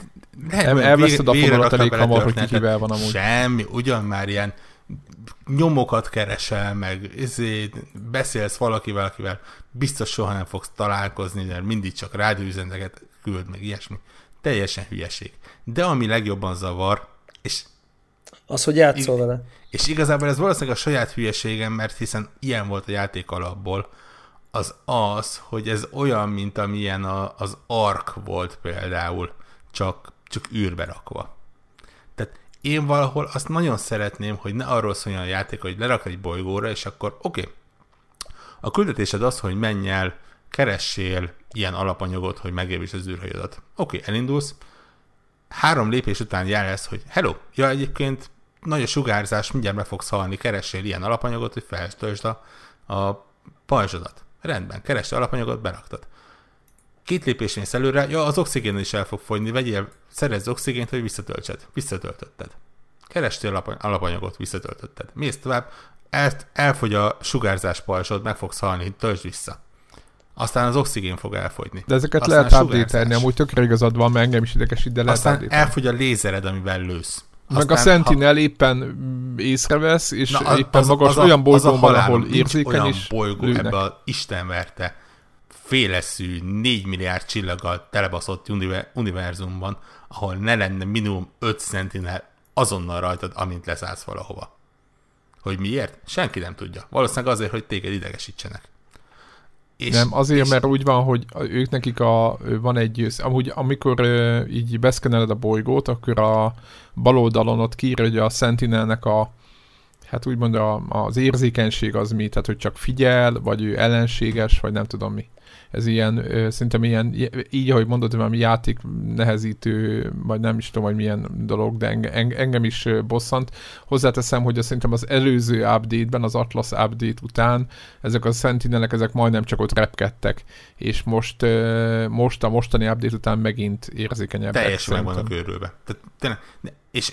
Hogy elveszed a fonalat elég hamar, hogy kikivel van amúgy. Semmi, ugyan már ilyen nyomokat keresel, meg izé, beszélsz valakivel, akivel biztos soha nem fogsz találkozni, mert mindig csak rádióüzeneteket küld, meg ilyesmi. Teljesen hülyeség. De ami legjobban zavar, és Az, hogy játszol vele. és igazából ez valószínűleg a saját hülyeségem, mert hiszen ilyen volt a játék alapból, az az, hogy ez olyan, mint amilyen a, az Ark volt például, csak, csak űrbe rakva. Én valahol azt nagyon szeretném, hogy ne arról szóljon a játék, hogy lerak egy bolygóra, és akkor oké, okay, a küldetésed az, hogy menj el, keressél ilyen alapanyagot, hogy megjavítsd az űrhajódat. Oké, okay, elindulsz, három lépés után jelez, hogy hello, ja egyébként nagy a sugárzás, mindjárt meg fogsz halni, keressél ilyen alapanyagot, hogy feltöltsd a, a pajzsodat. Rendben, kerestél alapanyagot, beraktad. Két lépés mész előre, ja, az oxigén is el fog fogyni, vegyél, szerezz oxigént, hogy visszatöltsed. Visszatöltötted. Kerestél alap- alapanyagot, visszatöltötted. Mész tovább, el, elfogy a sugárzás pajzsod, meg fogsz halni, töltsd vissza. Aztán az oxigén fog elfogyni. De ezeket Aztán lehet update-elni, amúgy tökre igazad van, mert engem is idegesít, de lehet Aztán update elfogy a lézered, amivel lősz. Meg a Sentinel éppen mm, észrevesz, és Na, az- éppen az- magas az a- olyan az bolygón van, ahol érzékeny olyan bolygó lőnek. ebbe a istenverte féleszű, 4 milliárd csillaggal telebaszott univer- univerzumban, ahol ne lenne minimum 5 sentinel azonnal rajtad, amint leszállsz valahova. Hogy miért? Senki nem tudja. Valószínűleg azért, hogy téged idegesítsenek. És, Nem, azért, és mert úgy van, hogy ők nekik a, van egy, amúgy amikor így beszkeneled a bolygót, akkor a bal oldalon ott kiír, hogy a Sentinelnek a hát úgymond a, az érzékenység az mi, tehát hogy csak figyel, vagy ő ellenséges, vagy nem tudom mi. Ez ilyen, szerintem ilyen, így ahogy mondod, valami játék nehezítő, vagy nem is tudom, hogy milyen dolog, de enge, enge- engem is bosszant. Hozzáteszem, hogy szerintem az előző update-ben, az Atlas update után ezek a Sentinelek, ezek majdnem csak ott repkedtek, és most, most a mostani update után megint érzékenyebbek. teljesen meg vannak őrülve. Tehát, tényleg, ne- és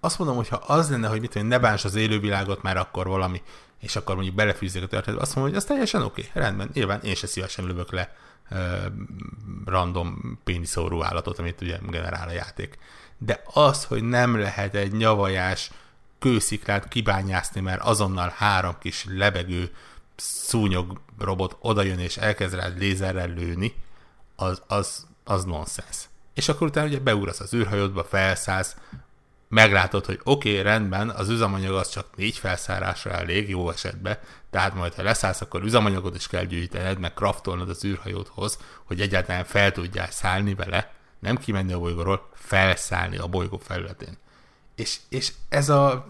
azt mondom, hogy ha az lenne, hogy mit én, ne bánts az élővilágot, már akkor valami, és akkor mondjuk belefűzzék a történetbe, azt mondom, hogy az teljesen oké, okay, rendben, nyilván én se szívesen lövök le ö, random péniszóró állatot, amit ugye generál a játék. De az, hogy nem lehet egy nyavajás kősziklát kibányászni, mert azonnal három kis lebegő szúnyog robot odajön és elkezd rád lézerrel lőni, az, az az nonsens. És akkor utána ugye beugrasz az űrhajódba, felszállsz, meglátod, hogy oké, okay, rendben, az üzemanyag az csak négy felszárásra elég, jó esetben, tehát majd ha leszállsz, akkor üzemanyagot is kell gyűjtened, meg kraftolnod az űrhajódhoz, hogy egyáltalán fel tudjál szállni vele, nem kimenni a bolygóról, felszállni a bolygó felületén. És, és ez a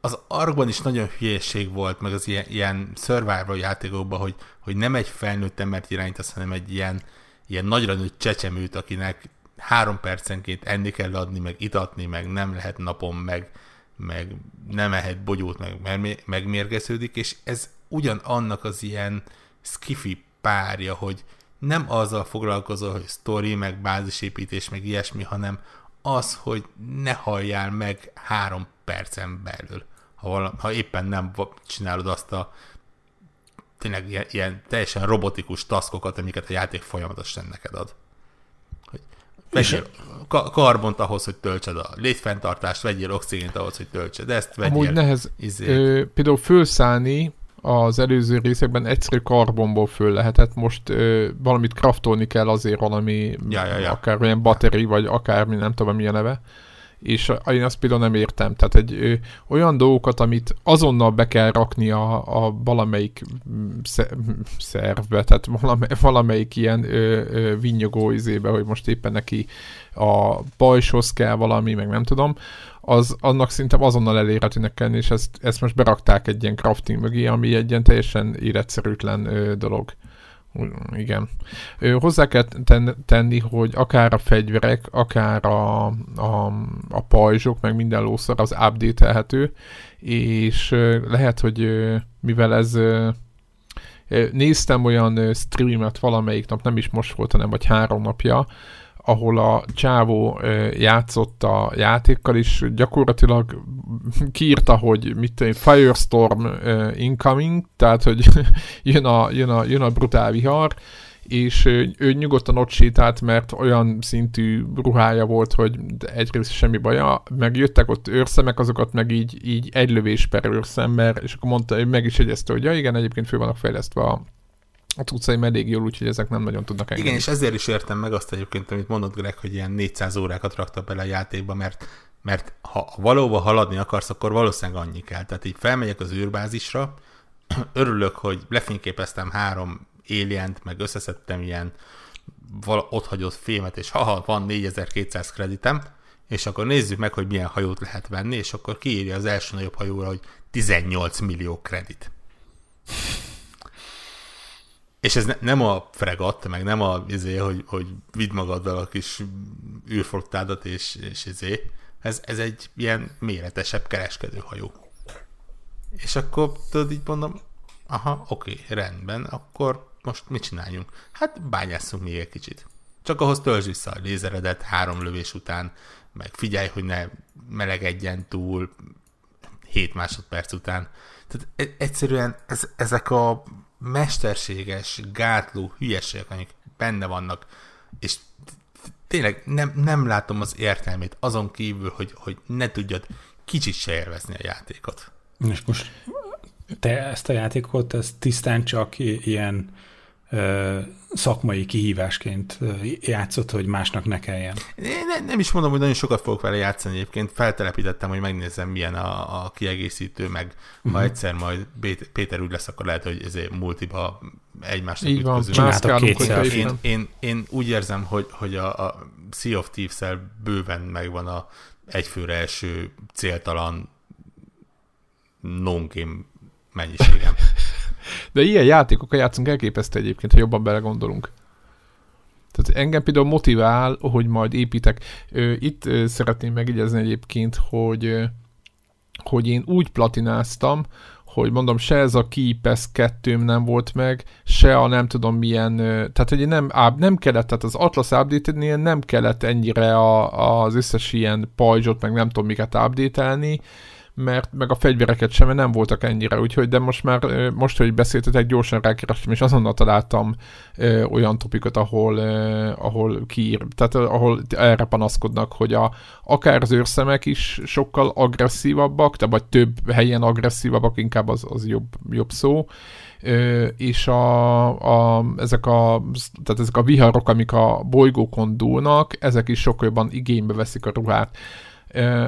az arkban is nagyon hülyeség volt, meg az ilyen, ilyen survival játékokban, hogy, hogy nem egy felnőtt embert irányítasz, hanem egy ilyen, ilyen nagyra nőtt csecsemőt, akinek három percenként enni kell adni, meg itatni, meg nem lehet napon, meg, meg nem ehet bogyót, meg megmérgeződik, és ez ugyanannak az ilyen skifi párja, hogy nem azzal foglalkozol, hogy story, meg bázisépítés, meg ilyesmi, hanem az, hogy ne halljál meg három percen belül ha, vala, ha éppen nem csinálod azt a tényleg ilyen, ilyen teljesen robotikus taskokat, amiket a játék folyamatosan neked ad. Vegyél ka- karbont ahhoz, hogy töltsed a létfenntartást, vegyél oxigént ahhoz, hogy töltsed ezt, vegyél... Amúgy nehez, ö, például fölszállni az előző részekben egyszerű karbonból föl lehetett, most ö, valamit kraftolni kell azért valami, ja, ja, ja. akár olyan batteri, vagy akármi, nem tudom milyen neve és én azt például nem értem. Tehát egy ö, olyan dolgokat, amit azonnal be kell rakni a, a valamelyik mm, szervbe, tehát valamely, valamelyik ilyen ö, ö, vinyogó izébe, hogy most éppen neki a pajshoz kell valami, meg nem tudom, az annak szinte azonnal elérhetőnek kell, és ezt, ezt most berakták egy ilyen crafting mögé, ami egy ilyen teljesen életszerűtlen ö, dolog. Igen. Hozzá kell tenni, hogy akár a fegyverek, akár a, a, a pajzsok, meg minden lószar az update és lehet, hogy mivel ez néztem olyan streamet valamelyik nap, nem is most volt, hanem vagy három napja, ahol a csávó játszott a játékkal, és gyakorlatilag kiírta, hogy mit tudom, Firestorm incoming, tehát, hogy jön a, jön a, jön a brutál vihar, és ő nyugodtan ott sétált, mert olyan szintű ruhája volt, hogy egyrészt semmi baja, meg jöttek ott őrszemek, azokat meg így, így egy lövés per őrszember, és akkor mondta, meg is jegyezte, hogy ja igen, egyébként fő vannak fejlesztve a a cuccaim elég jól, úgyhogy ezek nem nagyon tudnak engedni. Igen, és ezért is értem meg azt egyébként, amit mondott Greg, hogy ilyen 400 órákat rakta bele a játékba, mert, mert ha valóban haladni akarsz, akkor valószínűleg annyi kell. Tehát így felmegyek az űrbázisra, örülök, hogy lefényképeztem három élient, meg összeszedtem ilyen ott hagyott fémet, és ha van 4200 kreditem, és akkor nézzük meg, hogy milyen hajót lehet venni, és akkor kiírja az első nagyobb hajóra, hogy 18 millió kredit. És ez ne, nem a fregat, meg nem a, izé, hogy, hogy vidd magaddal a kis űrflottádat, és, és izé. Ez, ez egy ilyen méretesebb kereskedőhajó. És akkor tudod, így mondom, aha, oké, rendben, akkor most mit csináljunk? Hát bányásszunk még egy kicsit. Csak ahhoz töltsd vissza a lézeredet három lövés után, meg figyelj, hogy ne melegedjen túl 7 másodperc után. Tehát e- egyszerűen ez, ezek a mesterséges, gátló hülyeségek, amik benne vannak, és tényleg nem, nem látom az értelmét azon kívül, hogy, hogy ne tudjad kicsit se élvezni a játékot. És most te ezt a játékot, ez tisztán csak ilyen szakmai kihívásként játszott, hogy másnak ne kelljen. Én ne, nem is mondom, hogy nagyon sokat fogok vele játszani egyébként. Feltelepítettem, hogy megnézem, milyen a, a kiegészítő, meg uh-huh. ha mhm. egyszer majd Péter úgy lesz, akkor lehet, hogy ezért multiba egymásnak Így van, én, én, én, én, úgy érzem, hogy, hogy a, a Sea of Thieves-el bőven megvan a egyfőre első céltalan non mennyiségem. De ilyen játékokkal játszunk elképesztő egyébként, ha jobban belegondolunk. Tehát engem például motivál, hogy majd építek. Itt szeretném megjegyezni egyébként, hogy, hogy én úgy platináztam, hogy mondom, se ez a Keepes 2 nem volt meg, se a nem tudom milyen, tehát hogy nem, nem kellett, tehát az Atlas update nem kellett ennyire a, az összes ilyen pajzsot, meg nem tudom miket update mert meg a fegyvereket sem, mert nem voltak ennyire, úgyhogy de most már, most, hogy beszéltetek, gyorsan rákerestem, és azonnal találtam ö, olyan topikot, ahol, ö, ahol kiír, tehát ahol erre panaszkodnak, hogy a, akár az őrszemek is sokkal agresszívabbak, de vagy több helyen agresszívabbak, inkább az, az jobb, jobb szó, ö, és a, a, ezek, a, tehát ezek a viharok, amik a bolygókon dúlnak, ezek is sokkal jobban igénybe veszik a ruhát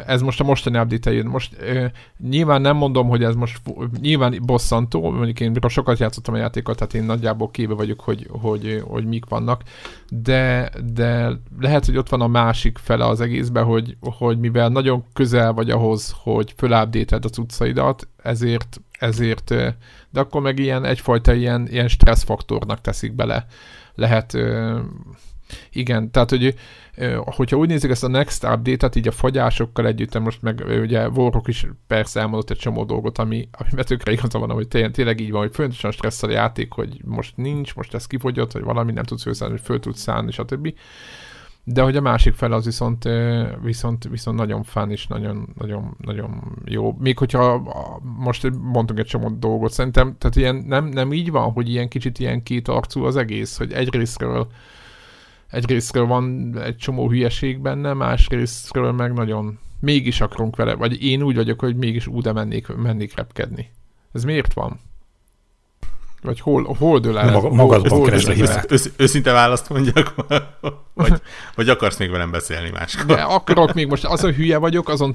ez most a mostani update. Most nyilván nem mondom, hogy ez most nyilván bosszantó, mondjuk én sokat játszottam a játékot, tehát én nagyjából kébe vagyok, hogy, hogy, hogy mik vannak, de, de lehet, hogy ott van a másik fele az egészben, hogy, hogy mivel nagyon közel vagy ahhoz, hogy fölupdate a cuccaidat, ezért, ezért, de akkor meg ilyen egyfajta ilyen, ilyen stresszfaktornak teszik bele. Lehet, igen, tehát hogy hogyha úgy nézzük ezt a Next Update-et, így a fagyásokkal együtt, most meg ugye Warrock is persze elmondott egy csomó dolgot, ami, ami tökre igaza van, hogy tényleg, tényleg így van, hogy folyamatosan stresszel a játék, hogy most nincs, most ez kifogyott, vagy valami nem tudsz főszállni, hogy föl tudsz szállni, stb. De hogy a másik fel az viszont, viszont, viszont nagyon fán és nagyon, nagyon, nagyon jó. Még hogyha most mondtunk egy csomó dolgot, szerintem, tehát ilyen nem, nem így van, hogy ilyen kicsit ilyen két arcú az egész, hogy egyrésztről egyrésztről van egy csomó hülyeség benne, másrésztről meg nagyon mégis akarunk vele, vagy én úgy vagyok, hogy mégis úgy mennék, mennék repkedni. Ez miért van? Vagy hol, hol dől el? Maga, magadban keresd a hibát. Ősz, őszinte választ mondjak, vagy, vagy akarsz még velem beszélni máskor? De akarok még most, azon hülye vagyok, azon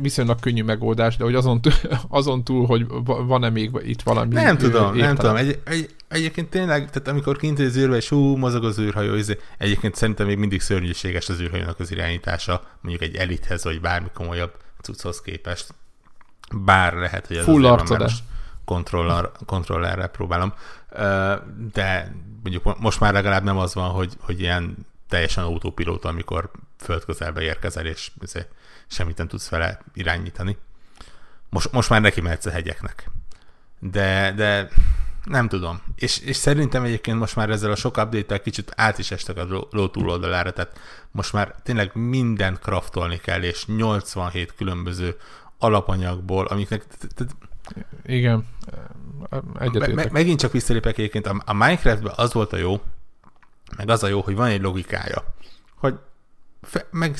viszonylag könnyű megoldás, de hogy azon, azon túl, hogy van-e még itt valami Nem tudom, értelem. nem tudom. Egy, egy, egyébként tényleg, tehát amikor kint az űrbe, és hú, mozog az űrhajó, izé, egyébként szerintem még mindig szörnyűséges az űrhajónak az irányítása, mondjuk egy elithez, vagy bármi komolyabb cucchoz képest. Bár lehet, hogy ez Full azért kontroller, kontrollerrel próbálom. De mondjuk most már legalább nem az van, hogy, hogy ilyen teljesen autópilóta, amikor földközelbe érkezel, és semmit nem tudsz vele irányítani. Most, most már neki mehetsz a hegyeknek. De, de nem tudom. És, és szerintem egyébként most már ezzel a sok update kicsit át is estek a ló túloldalára, tehát most már tényleg mindent kraftolni kell, és 87 különböző alapanyagból, amiknek igen, egyetértek. Me- megint csak visszalépek egyébként, a, a Minecraftben az volt a jó, meg az a jó, hogy van egy logikája, hogy fe, meg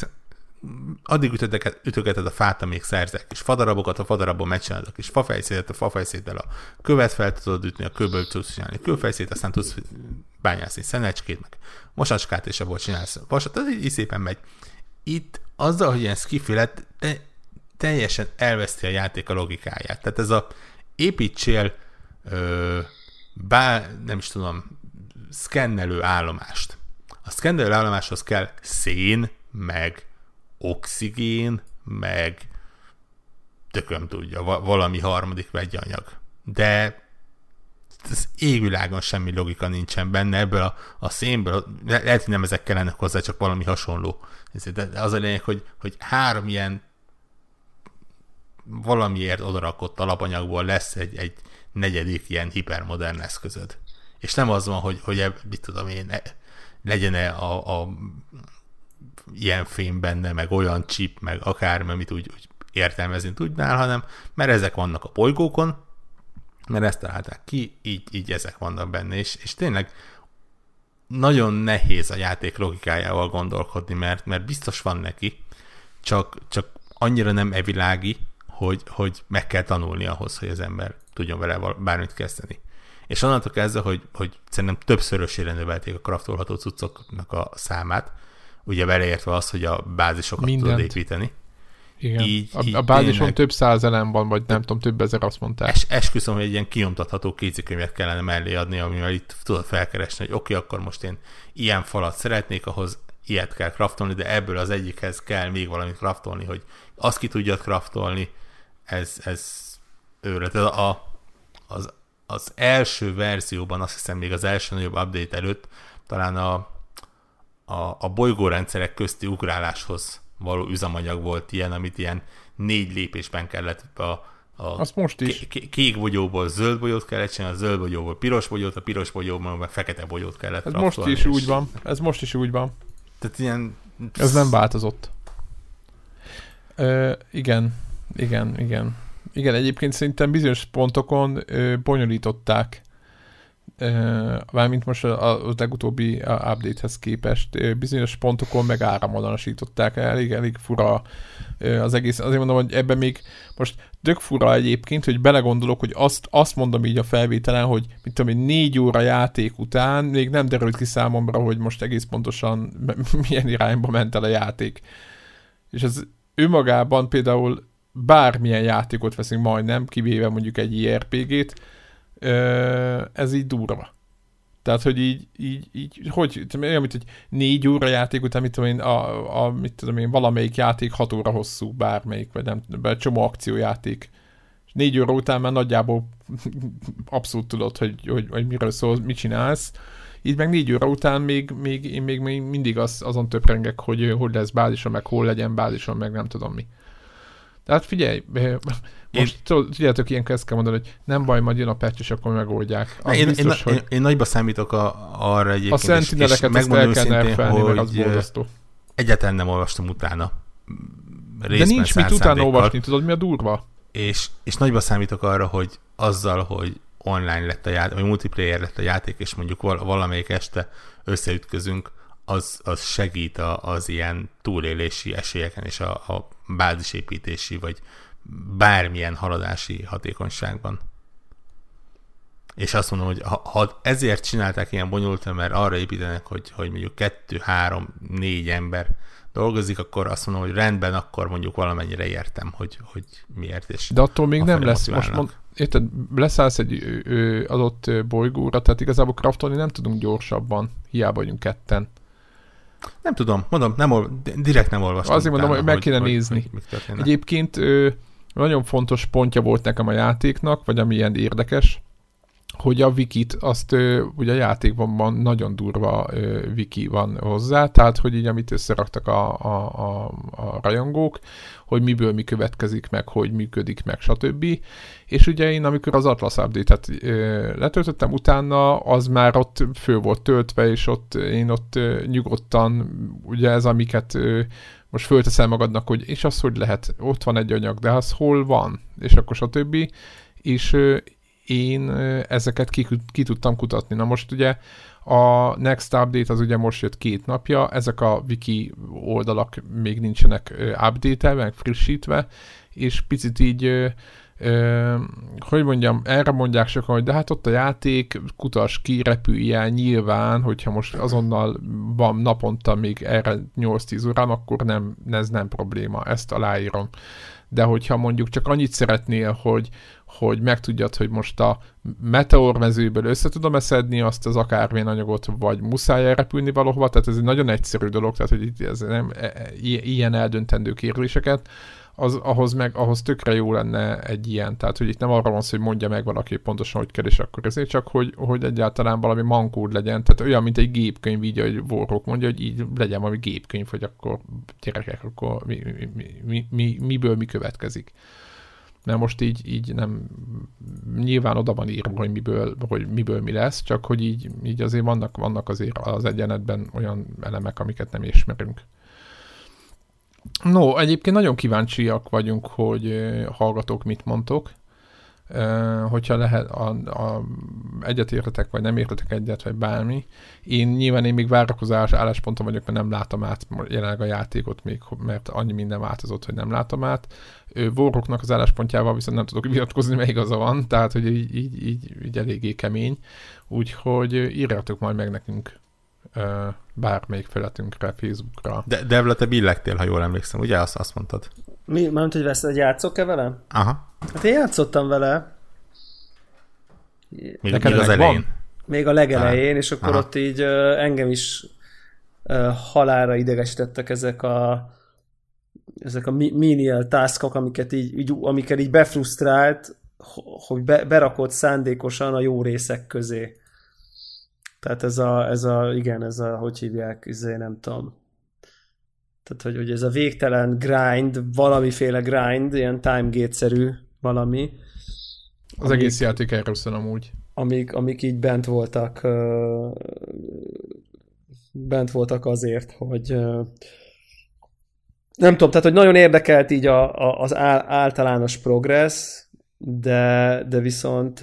addig ütögeted, ütögeted a fát, amíg szerzek kis fadarabokat, a fadarabból megcsinálod a kis fafejszétet, a fafejszéttel a követ fel tudod ütni, a kőből tudsz csinálni kőfejszét, aztán tudsz bányászni szenecskét, meg mosacskát, és abból csinálsz vasat, az így, így szépen megy. Itt azzal, hogy ilyen skifi lett, te teljesen elveszti a játék a logikáját. Tehát ez a építsél ö, bá, nem is tudom, szkennelő állomást. A szkennelő állomáshoz kell szén, meg oxigén, meg tököm tudja, valami harmadik vegyanyag. De ez égvilágon semmi logika nincsen benne, ebből a, a szénből, lehet, hogy nem ezek kellenek hozzá, csak valami hasonló. De az a lényeg, hogy, hogy három ilyen valamiért odarakott alapanyagból lesz egy, egy negyedik ilyen hipermodern eszközöd. És nem az van, hogy, hogy mit tudom én, e, legyen -e a, a ilyen fém benne, meg olyan chip, meg akármi, amit úgy, úgy értelmezni tudnál, hanem mert ezek vannak a bolygókon, mert ezt találták ki, így, így ezek vannak benne, és, és tényleg nagyon nehéz a játék logikájával gondolkodni, mert, mert biztos van neki, csak, csak annyira nem evilági, hogy, hogy meg kell tanulni ahhoz, hogy az ember tudjon vele bármit kezdeni. És onnantól kezdve, hogy, hogy szerintem többszörösére növelték a kraftolható cuccoknak a számát, ugye beleértve az, hogy a bázisokat Mindent. tudod építeni. Igen. Így, a, így a bázison tényleg, több száz elem van, vagy nem tudom, több ezer azt mondták. Es, esküszöm, hogy egy ilyen kinyomtatható kézikönyvet kellene mellé adni, amivel itt tudod felkeresni, hogy oké, okay, akkor most én ilyen falat szeretnék, ahhoz ilyet kell kraftolni, de ebből az egyikhez kell még valamit kraftolni, hogy azt ki tudjad kraftolni, ez, ez őrült. A, az, az első verzióban, azt hiszem még az első nagyobb update előtt, talán a, a, a bolygórendszerek közti ugráláshoz való üzemanyag volt ilyen, amit ilyen négy lépésben kellett a, a Azt most is. kék bogyóból zöld bogyót kellett csinálni, a zöld bogyóból piros bogyót, a piros bogyóból meg fekete bogyót kellett Ez most is úgy van. Ez most is úgy van. Tehát ilyen... Ez nem változott. Ö, igen. Igen, igen. Igen, egyébként szerintem bizonyos pontokon ö, bonyolították mármint most a, a legutóbbi update-hez képest bizonyos pontokon meg áramvonalasították, elég, elég fura az egész. Azért mondom, hogy ebben még most tök fura egyébként, hogy belegondolok, hogy azt, azt mondom így a felvételen, hogy mit tudom én, négy óra játék után még nem derült ki számomra, hogy most egész pontosan milyen irányba ment el a játék. És ez önmagában például bármilyen játékot veszünk majdnem, kivéve mondjuk egy IRPG-t, ez így durva. Tehát, hogy így, így, így hogy, olyan, mint hogy négy óra játék után, mit tudom én, a, a, mit tudom én, valamelyik játék hat óra hosszú, bármelyik, vagy nem, vagy csomó akciójáték. És négy óra után már nagyjából abszolút tudod, hogy, hogy, hogy miről szól, mit csinálsz. Így meg négy óra után még, még én még, még mindig az, azon töprengek, hogy hogy lesz bázison, meg hol legyen bázison, meg nem tudom mi. Tehát figyelj, most én... tudjátok, ilyen ezt kell mondani, hogy nem baj, majd jön a patch, és akkor megoldják. Az én, biztos, én, hogy... én, én, nagyba számítok a, arra egyébként, a sentineleket és, és el kell nerfelni, hogy az borzasztó. Egyáltalán nem olvastam utána. De nincs mit utána olvasni, tudod mi a durva? És, és nagyba számítok arra, hogy azzal, hogy online lett a játék, vagy multiplayer lett a játék, és mondjuk valamelyik este összeütközünk, az, az segít a, az ilyen túlélési esélyeken és a, a bázisépítési, vagy bármilyen haladási hatékonyságban. És azt mondom, hogy ha, ha ezért csinálták ilyen bonyolultan, mert arra építenek, hogy, hogy mondjuk kettő, három, négy ember dolgozik, akkor azt mondom, hogy rendben, akkor mondjuk valamennyire értem, hogy, hogy miért és De attól még nem lesz, most mond, érted, leszállsz egy ö, adott bolygóra, tehát igazából kraftolni nem tudunk gyorsabban, hiába vagyunk ketten. Nem tudom, mondom, nem ol, direkt nem olvastam. Azért mondom, hogy meg kéne hogy, nézni. Hogy, Egyébként ö, nagyon fontos pontja volt nekem a játéknak, vagy ami ilyen érdekes, hogy a wikit, azt ugye a játékban nagyon durva wiki van hozzá, tehát hogy így amit összeraktak a, a, a, a rajongók, hogy miből mi következik meg, hogy működik meg, stb. És ugye én amikor az Atlas Update-et letöltöttem, utána az már ott fő volt töltve, és ott én ott nyugodtan, ugye ez amiket most fölteszel magadnak, hogy és az hogy lehet, ott van egy anyag, de az hol van, és akkor stb. És én ezeket ki, ki tudtam kutatni. Na most ugye a Next Update az ugye most jött két napja, ezek a wiki oldalak még nincsenek update-elve, meg frissítve, és picit így Ö, hogy mondjam, erre mondják sokan, hogy de hát ott a játék, kutas ki, repülj el, nyilván, hogyha most azonnal van naponta még erre 8-10 órám, akkor nem, ez nem probléma, ezt aláírom. De hogyha mondjuk csak annyit szeretnél, hogy, hogy megtudjad, hogy most a meteor mezőből össze tudom szedni azt az akármilyen anyagot, vagy muszáj elrepülni valahova, tehát ez egy nagyon egyszerű dolog, tehát hogy ez nem e, e, ilyen eldöntendő kérdéseket, az, ahhoz meg, ahhoz tökre jó lenne egy ilyen, tehát hogy itt nem arra van szó, hogy mondja meg valaki pontosan, hogy kell, akkor ezért csak, hogy, hogy egyáltalán valami mankód legyen, tehát olyan, mint egy gépkönyv, így, hogy Warhawk mondja, hogy így legyen valami gépkönyv, hogy akkor gyerekek, akkor mi, mi, mi, mi, miből mi következik. Mert most így, így nem, nyilván oda van írva, hogy miből, hogy miből mi lesz, csak hogy így, így azért vannak, vannak azért az egyenetben olyan elemek, amiket nem ismerünk. No, egyébként nagyon kíváncsiak vagyunk, hogy hallgatók mit mondtok. Hogyha lehet, a, a, egyet értetek, vagy nem értetek egyet, vagy bármi. Én nyilván én még várakozás állásponton vagyok, mert nem látom át jelenleg a játékot még, mert annyi minden változott, hogy nem látom át. Voroknak az álláspontjával viszont nem tudok vitatkozni, mert igaza van, tehát hogy így, így, így, így eléggé kemény. Úgyhogy írjátok majd meg nekünk bármelyik feletünkre, Facebookra. De Devla, te billegtél, ha jól emlékszem, ugye azt, azt mondtad? Mi, mármint, hogy vesz, hogy játszok-e vele? Aha. Hát én játszottam vele. Még, még az elején. Van? Még a legelején, és akkor Aha. ott így uh, engem is uh, halára idegesítettek ezek a ezek a menial taskok, amiket így, így, amiket így befrusztrált, hogy be, berakott szándékosan a jó részek közé. Tehát ez a, ez a, igen, ez a, hogy hívják, izé, nem tudom. Tehát, hogy, hogy ez a végtelen grind, valamiféle grind, ilyen timegate-szerű valami. Az amik, egész játék erről szól amúgy. Amik, amik így bent voltak uh, bent voltak azért, hogy uh, nem tudom, tehát hogy nagyon érdekelt így a, a, az általános progress, de, de viszont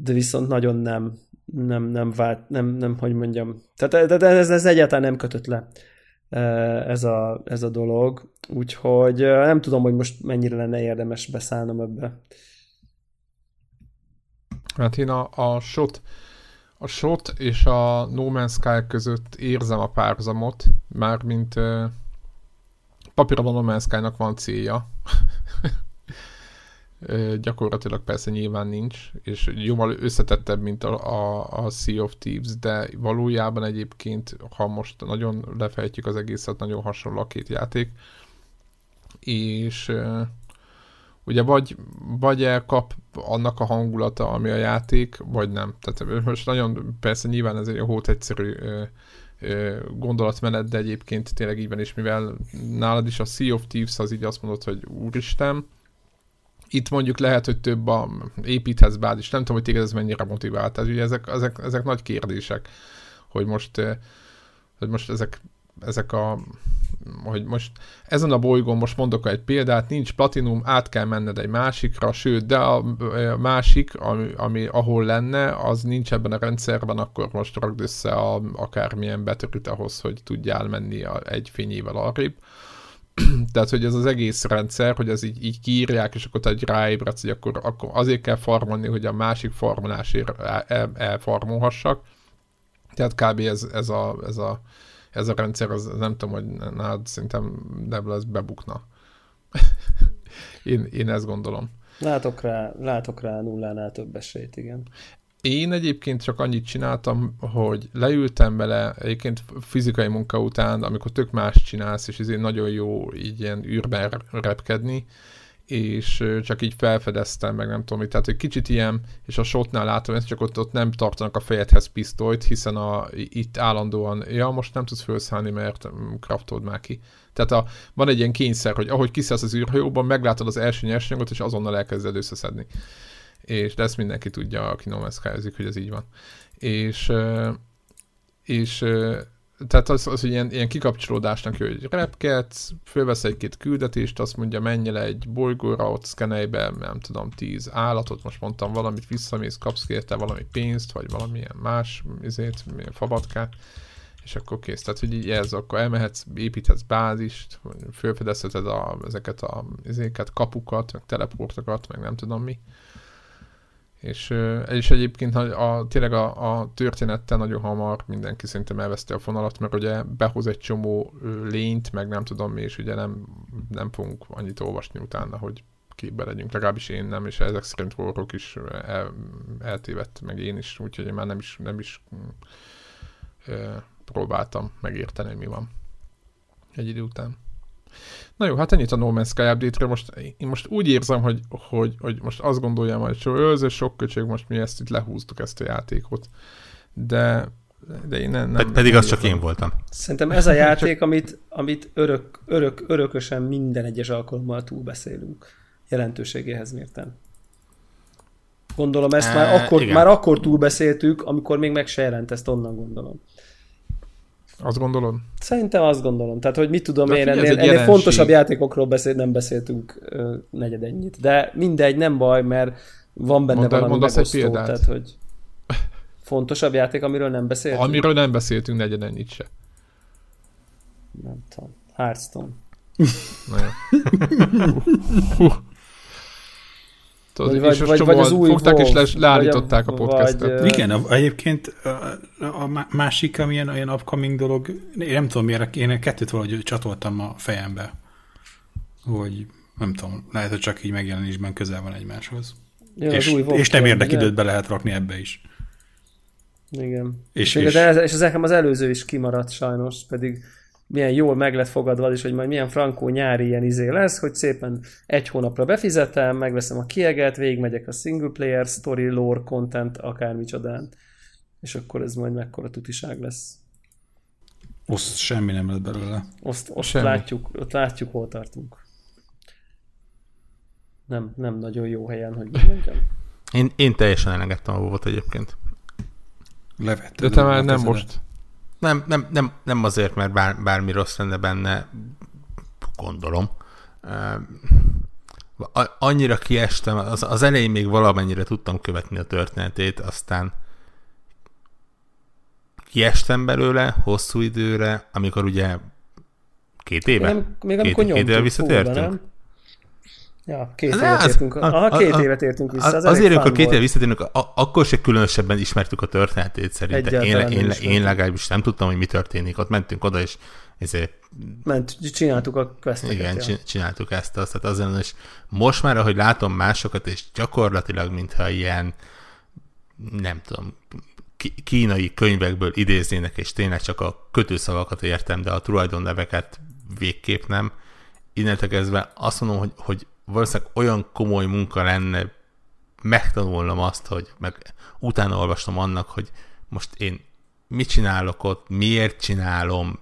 de viszont nagyon nem nem, nem vált, nem, nem, hogy mondjam. Tehát de ez, ez egyáltalán nem kötött le ez a, ez a dolog, úgyhogy nem tudom, hogy most mennyire lenne érdemes beszállnom ebbe. Hát én a, a shot a shot és a No Man's Sky között érzem a párzamot, mármint uh, papíron a No Man's Sky-nak van célja, gyakorlatilag persze nyilván nincs, és jóval összetettebb, mint a, a, a Sea of Thieves, de valójában egyébként, ha most nagyon lefejtjük az egészet, nagyon hasonló a két játék, és ugye vagy, vagy elkap annak a hangulata, ami a játék, vagy nem. Tehát most nagyon, persze nyilván ez egy hót egyszerű gondolatmenet, de egyébként tényleg így van, és mivel nálad is a Sea of Thieves az így azt mondod, hogy úristen, itt mondjuk lehet, hogy több a építhetsz bázis, nem tudom, hogy téged ez mennyire motivált. Tehát ugye ezek, ezek, ezek nagy kérdések, hogy most, hogy most ezek, ezek a hogy most ezen a bolygón most mondok egy példát, nincs platinum, át kell menned egy másikra, sőt, de a, másik, ami, ami ahol lenne, az nincs ebben a rendszerben, akkor most ragd össze a, akármilyen betörít ahhoz, hogy tudjál menni a, egy fényével arrébb. Tehát, hogy ez az egész rendszer, hogy ez így, így kiírják, és akkor te ráébredsz, hogy akkor, akkor azért kell farmolni, hogy a másik farmolásért el, elfarmolhassak. Tehát kb. ez, ez, a, ez, a, ez a rendszer, az, nem tudom, hogy nálad szerintem nem lesz bebukna. én, én ezt gondolom. Látok rá, látok rá nullánál több esélyt, igen. Én egyébként csak annyit csináltam, hogy leültem bele, egyébként fizikai munka után, amikor tök más csinálsz, és ezért nagyon jó így ilyen űrben repkedni, és csak így felfedeztem, meg nem tudom, tehát egy kicsit ilyen, és a shotnál látom, ezt csak ott, ott nem tartanak a fejedhez pisztolyt, hiszen a, itt állandóan, ja, most nem tudsz felszállni, mert kraftold már ki. Tehát a, van egy ilyen kényszer, hogy ahogy kiszállsz az űrhajóban, meglátod az első nyersanyagot, és azonnal elkezded összeszedni és de ezt mindenki tudja, aki nomeszkázik, hogy ez így van. És, és tehát az, az ilyen, ilyen kikapcsolódásnak jó, hogy repkedsz, fölvesz egy-két küldetést, azt mondja, menj le egy bolygóra, ott szkenelj be, nem tudom, tíz állatot, most mondtam valamit, visszamész, kapsz kérte valami pénzt, vagy valamilyen más izét, fabatkát, és akkor kész. Tehát, hogy így ez, akkor elmehetsz, építhetsz bázist, fölfedezheted a, ezeket a izéket, kapukat, meg teleportokat, meg nem tudom mi. És, és egyébként a, a, tényleg a, a történettel nagyon hamar mindenki szerintem elveszti a fonalat, mert ugye behoz egy csomó lényt, meg nem tudom mi, és ugye nem, nem fogunk annyit olvasni utána, hogy képbe legyünk, legalábbis én nem, és ezek szerint Warrock is el, eltévedt, meg én is, úgyhogy én már nem is, nem is e, próbáltam megérteni, mi van egy idő után. Na jó, hát ennyit a No Man's Sky update Most, én most úgy érzem, hogy, hogy, hogy most azt gondoljam, hogy so, ez sok köcsög, most mi ezt itt lehúztuk ezt a játékot. De, de én nem, nem Pedig az csak én voltam. Szerintem ez a játék, amit, amit örök, örök, örökösen minden egyes alkalommal túlbeszélünk jelentőségéhez mérten. Gondolom ezt e, már, akkor, már akkor túlbeszéltük, amikor még meg se jelent, ezt onnan gondolom. Azt gondolod? Szerintem azt gondolom. Tehát, hogy mit tudom én, ennél, ennél fontosabb játékokról beszél, nem beszéltünk uh, negyed ennyit. De mindegy, nem baj, mert van benne Mondd, valami megosztó. Tehát, hogy fontosabb játék, amiről nem beszéltünk. Amiről nem beszéltünk negyed ennyit se. Nem tudom. Hearthstone. Na jó. Tudod, vagy, és vagy, vagy az új fogták Wolf, és le, leállították a, a podcastet. Vagy, Igen, a, egyébként a, a másik, amilyen olyan upcoming dolog, én nem tudom miért, én kettőt valahogy csatoltam a fejembe, hogy nem tudom, lehet, hogy csak így megjelenésben közel van egymáshoz. Jön és, új és nem érdek időt be lehet rakni ebbe is. Igen. És, és, és, ez, és ez nekem az előző is kimaradt sajnos, pedig milyen jól meg lett fogadva és hogy majd milyen frankó nyári ilyen izé lesz, hogy szépen egy hónapra befizetem, megveszem a kieget, végigmegyek a single player, story, lore, content, akármicsodán. És akkor ez majd mekkora tutiság lesz. Oszt semmi nem lett belőle. Azt, azt látjuk, ott látjuk, hol tartunk. Nem, nem nagyon jó helyen, hogy mondjam. Én, én teljesen elengedtem a volt egyébként. Levettem. De te már nem most. Nem, nem, nem, nem azért, mert bár, bármi rossz lenne benne, gondolom. Annyira kiestem, az, az elején még valamennyire tudtam követni a történetét, aztán kiestem belőle hosszú időre, amikor ugye két éve? Nem, még amikor két, két éve visszatértünk? Fúrba, nem? Ja, két hát évet értünk. Aha, két a, évet értünk vissza. Az azért, amikor két évet visszatérünk, akkor se különösebben ismertük a történetét szerintem. Én, én, én, legalábbis nem tudtam, hogy mi történik. Ott mentünk oda, és ezért... Ment, csináltuk a questeket. Igen, ja. csináltuk ezt, azt, tehát azért, és most már, ahogy látom másokat, és gyakorlatilag, mintha ilyen, nem tudom, kínai könyvekből idéznének, és tényleg csak a kötőszavakat értem, de a tulajdonneveket végképp nem. Innentől kezdve azt mondom, hogy, hogy valószínűleg olyan komoly munka lenne megtanulnom azt, hogy meg utána olvastam annak, hogy most én mit csinálok ott, miért csinálom,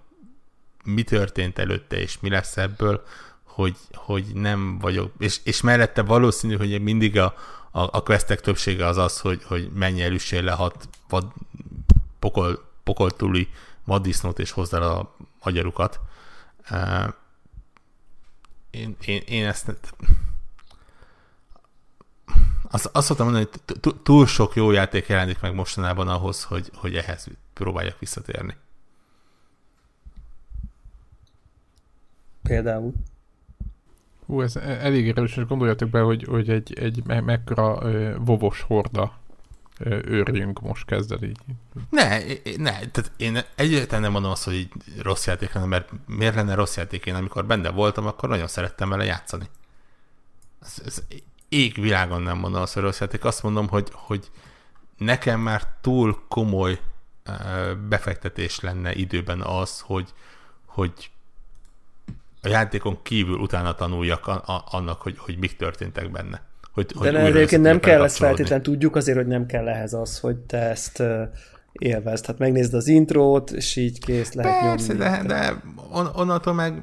mi történt előtte, és mi lesz ebből, hogy, hogy nem vagyok, és, és mellette valószínű, hogy mindig a, a, a questek többsége az az, hogy, hogy menj el, üssél le hat vad, pokol, pokol túli vaddisznót, és hozzá a magyarukat. Én, én, én ezt azt, azt szoktam mondani, hogy túl sok jó játék jelenik meg mostanában ahhoz, hogy, hogy ehhez próbáljak visszatérni. Például? Hú, ez e- elég erős, és gondoljatok be, hogy, hogy egy, egy me- mekkora vovos horda őrjünk most kezd el így. Ne, ne, tehát én egyáltalán nem mondom azt, hogy így rossz játék lenne, mert miért lenne rossz játék? Én amikor benne voltam, akkor nagyon szerettem vele játszani. Ez, ez égvilágon nem mondom azt, hogy rossz játék. Azt mondom, hogy, hogy nekem már túl komoly befektetés lenne időben az, hogy, hogy a játékon kívül utána tanuljak annak, hogy, hogy mik történtek benne. Hogy, De hogy egyébként nem kell ezt feltétlenül, tudjuk azért, hogy nem kell ehhez az, hogy te ezt élvezd. Hát megnézd az intrót, és így kész lehet Persze, nyomni. de, de on, onnantól meg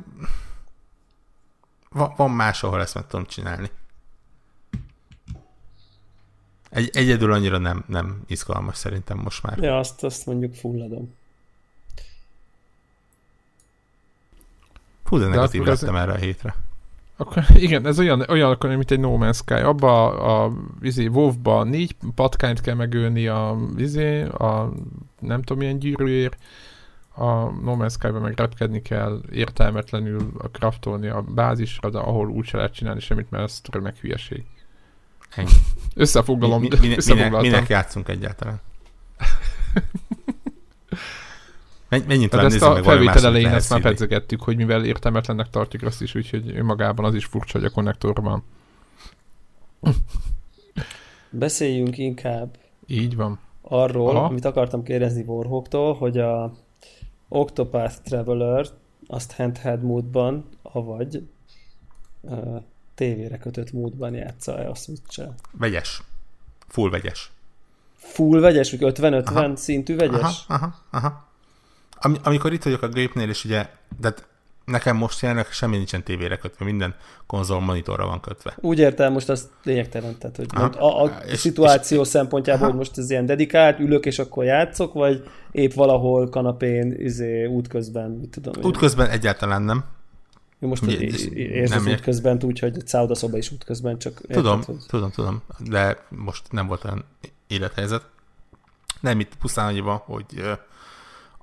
van, van más, ahol ezt meg tudom csinálni. Egy, egyedül annyira nem, nem izgalmas szerintem most már. Ja, azt, azt mondjuk fulladom. Fú, de negatív de lettem ez... erre a hétre. Akkor, igen, ez olyan, olyan akkor, mint egy No Man's Sky. Abba a, a izé, WoW-ba négy patkányt kell megölni a, izé, a nem tudom milyen gyűrűért, a No Man's Sky-ban meg repkedni kell értelmetlenül a craftolni a bázisra, de ahol úgy se lehet csinálni semmit, mert ez meg hülyeség. Ennyi. Összefoglalom. Mi, mi, minek, minek játszunk egyáltalán? Mennyit talán ezt a felvétel elején ezt már pedzegettük, hogy mivel értelmetlennek tartjuk azt is, úgyhogy önmagában az is furcsa, hogy a konnektor van. Beszéljünk inkább így van. arról, Aha. amit akartam kérdezni Warhawktól, hogy a Octopath Traveler azt handheld módban, avagy uh, tévére kötött módban játsza-e a switch -el. Vegyes. Full vegyes. Full vegyes, vagy 50-50 szintű vegyes? Aha, aha, aha. Am- amikor itt vagyok a gépnél, és ugye, de nekem most jelenleg semmi nincsen tévére kötve, minden konzol monitorra van kötve. Úgy értem, most az lényegtelen, tehát hogy a, a és, szituáció és, szempontjából, aha. hogy most ez ilyen dedikált, ülök és akkor játszok, vagy épp valahol kanapén, izé, útközben, mit tudom Útközben egyáltalán nem. Én most érzed nem útközben úgy, hogy egy szállodaszoba is útközben, csak Tudom, érted, hogy... tudom, tudom, de most nem volt olyan élethelyzet. Nem, itt pusztán annyi van, hogy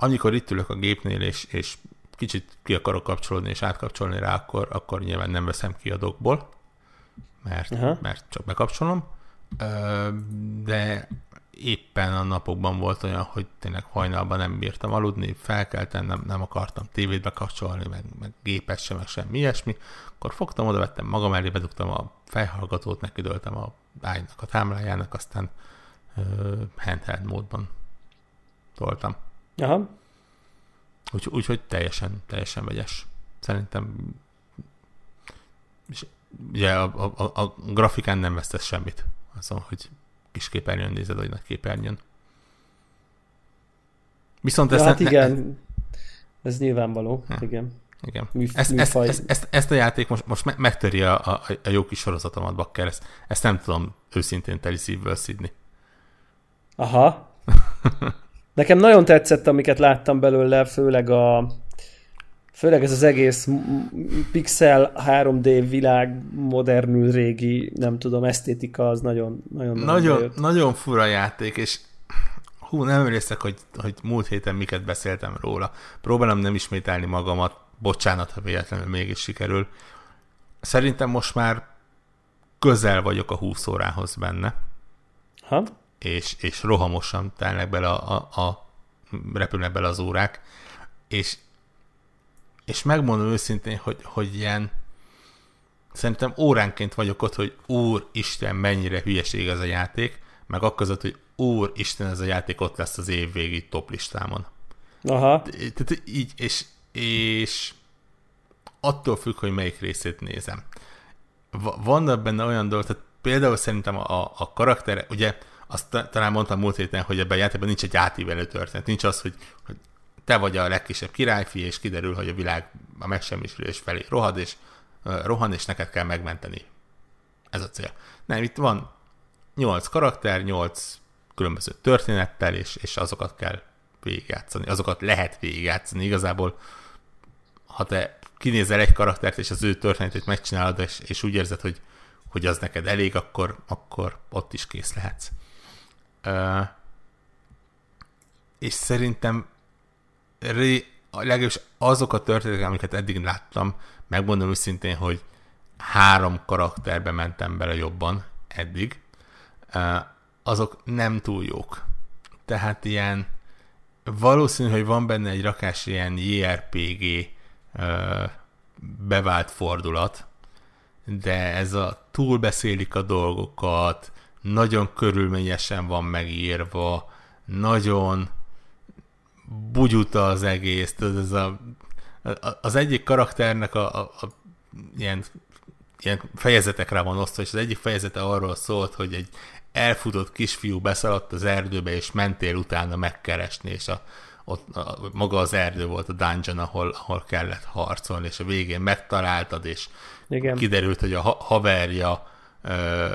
amikor itt ülök a gépnél, és, és kicsit ki akarok kapcsolódni, és átkapcsolni rá, akkor, akkor nyilván nem veszem ki a dokból, mert, mert csak bekapcsolom. De éppen a napokban volt olyan, hogy tényleg hajnalban nem bírtam aludni, felkeltem, nem, nem akartam tévét bekapcsolni, meg, meg gépet sem, meg semmi ilyesmi, akkor fogtam, oda vettem magam elé, bedugtam a fejhallgatót, nekidöltem a ágynak a támlájának, aztán handheld módban toltam. Aha. Úgy, úgyhogy teljesen, teljesen vegyes. Szerintem és ugye a, a, a grafikán nem vesztesz semmit. Azon, hogy kis képernyőn nézed, vagy nagy képernyőn. Viszont ja, ezt hát ne, igen, ne, ez nyilvánvaló, ja. igen. Igen. Műf, ezt, ezt, ezt, ezt, ezt a játék most, most megtöri a, a, a jó kis sorozatomat, Bakker. Ezt, ezt nem tudom őszintén teli szívből szidni. Aha. Nekem nagyon tetszett, amiket láttam belőle, főleg a főleg ez az egész pixel 3D világ modernül régi, nem tudom, esztétika az nagyon nagyon nagyon, nagyon fura játék, és hú, nem emlékszek, hogy, hogy múlt héten miket beszéltem róla. Próbálom nem ismételni magamat, bocsánat, ha véletlenül mégis sikerül. Szerintem most már közel vagyok a 20 órához benne. Ha? És, és rohamosan telnek bele a, a, a repülnek bele az órák, és, és megmondom őszintén, hogy, hogy ilyen szerintem óránként vagyok ott, hogy úr Isten, mennyire hülyeség ez a játék, meg akkor hogy úr Isten, ez a játék ott lesz az év végi top listámon. Aha. Tehát így, és, és attól függ, hogy melyik részét nézem. Vannak benne olyan dolgok, tehát például szerintem a, a karakter, ugye azt talán mondtam múlt héten, hogy ebben a játékban nincs egy átívelő történet, nincs az, hogy, hogy te vagy a legkisebb királyfi, és kiderül, hogy a világ a megsemmisülés felé rohad, és rohan, és neked kell megmenteni. Ez a cél. Nem, itt van nyolc karakter, nyolc különböző történettel, és, és azokat kell végigjátszani, azokat lehet végigjátszani. Igazából, ha te kinézel egy karaktert, és az ő történetét megcsinálod, és, és úgy érzed, hogy, hogy az neked elég, akkor, akkor ott is kész lehetsz. És szerintem ré, legalábbis azok a történetek, amiket eddig láttam, megmondom őszintén, hogy három karakterbe mentem bele jobban eddig, azok nem túl jók. Tehát ilyen valószínű, hogy van benne egy rakás ilyen JRPG bevált fordulat, de ez a túlbeszélik a dolgokat, nagyon körülményesen van megírva, nagyon bugyuta az egész, ez a, az egyik karakternek a, a, a ilyen, ilyen fejezetekre van osztva, és az egyik fejezete arról szólt, hogy egy elfutott kisfiú beszaladt az erdőbe, és mentél utána megkeresni, és a, ott a, maga az erdő volt a dungeon, ahol, ahol kellett harcolni, és a végén megtaláltad, és Igen. kiderült, hogy a ha- haverja ö,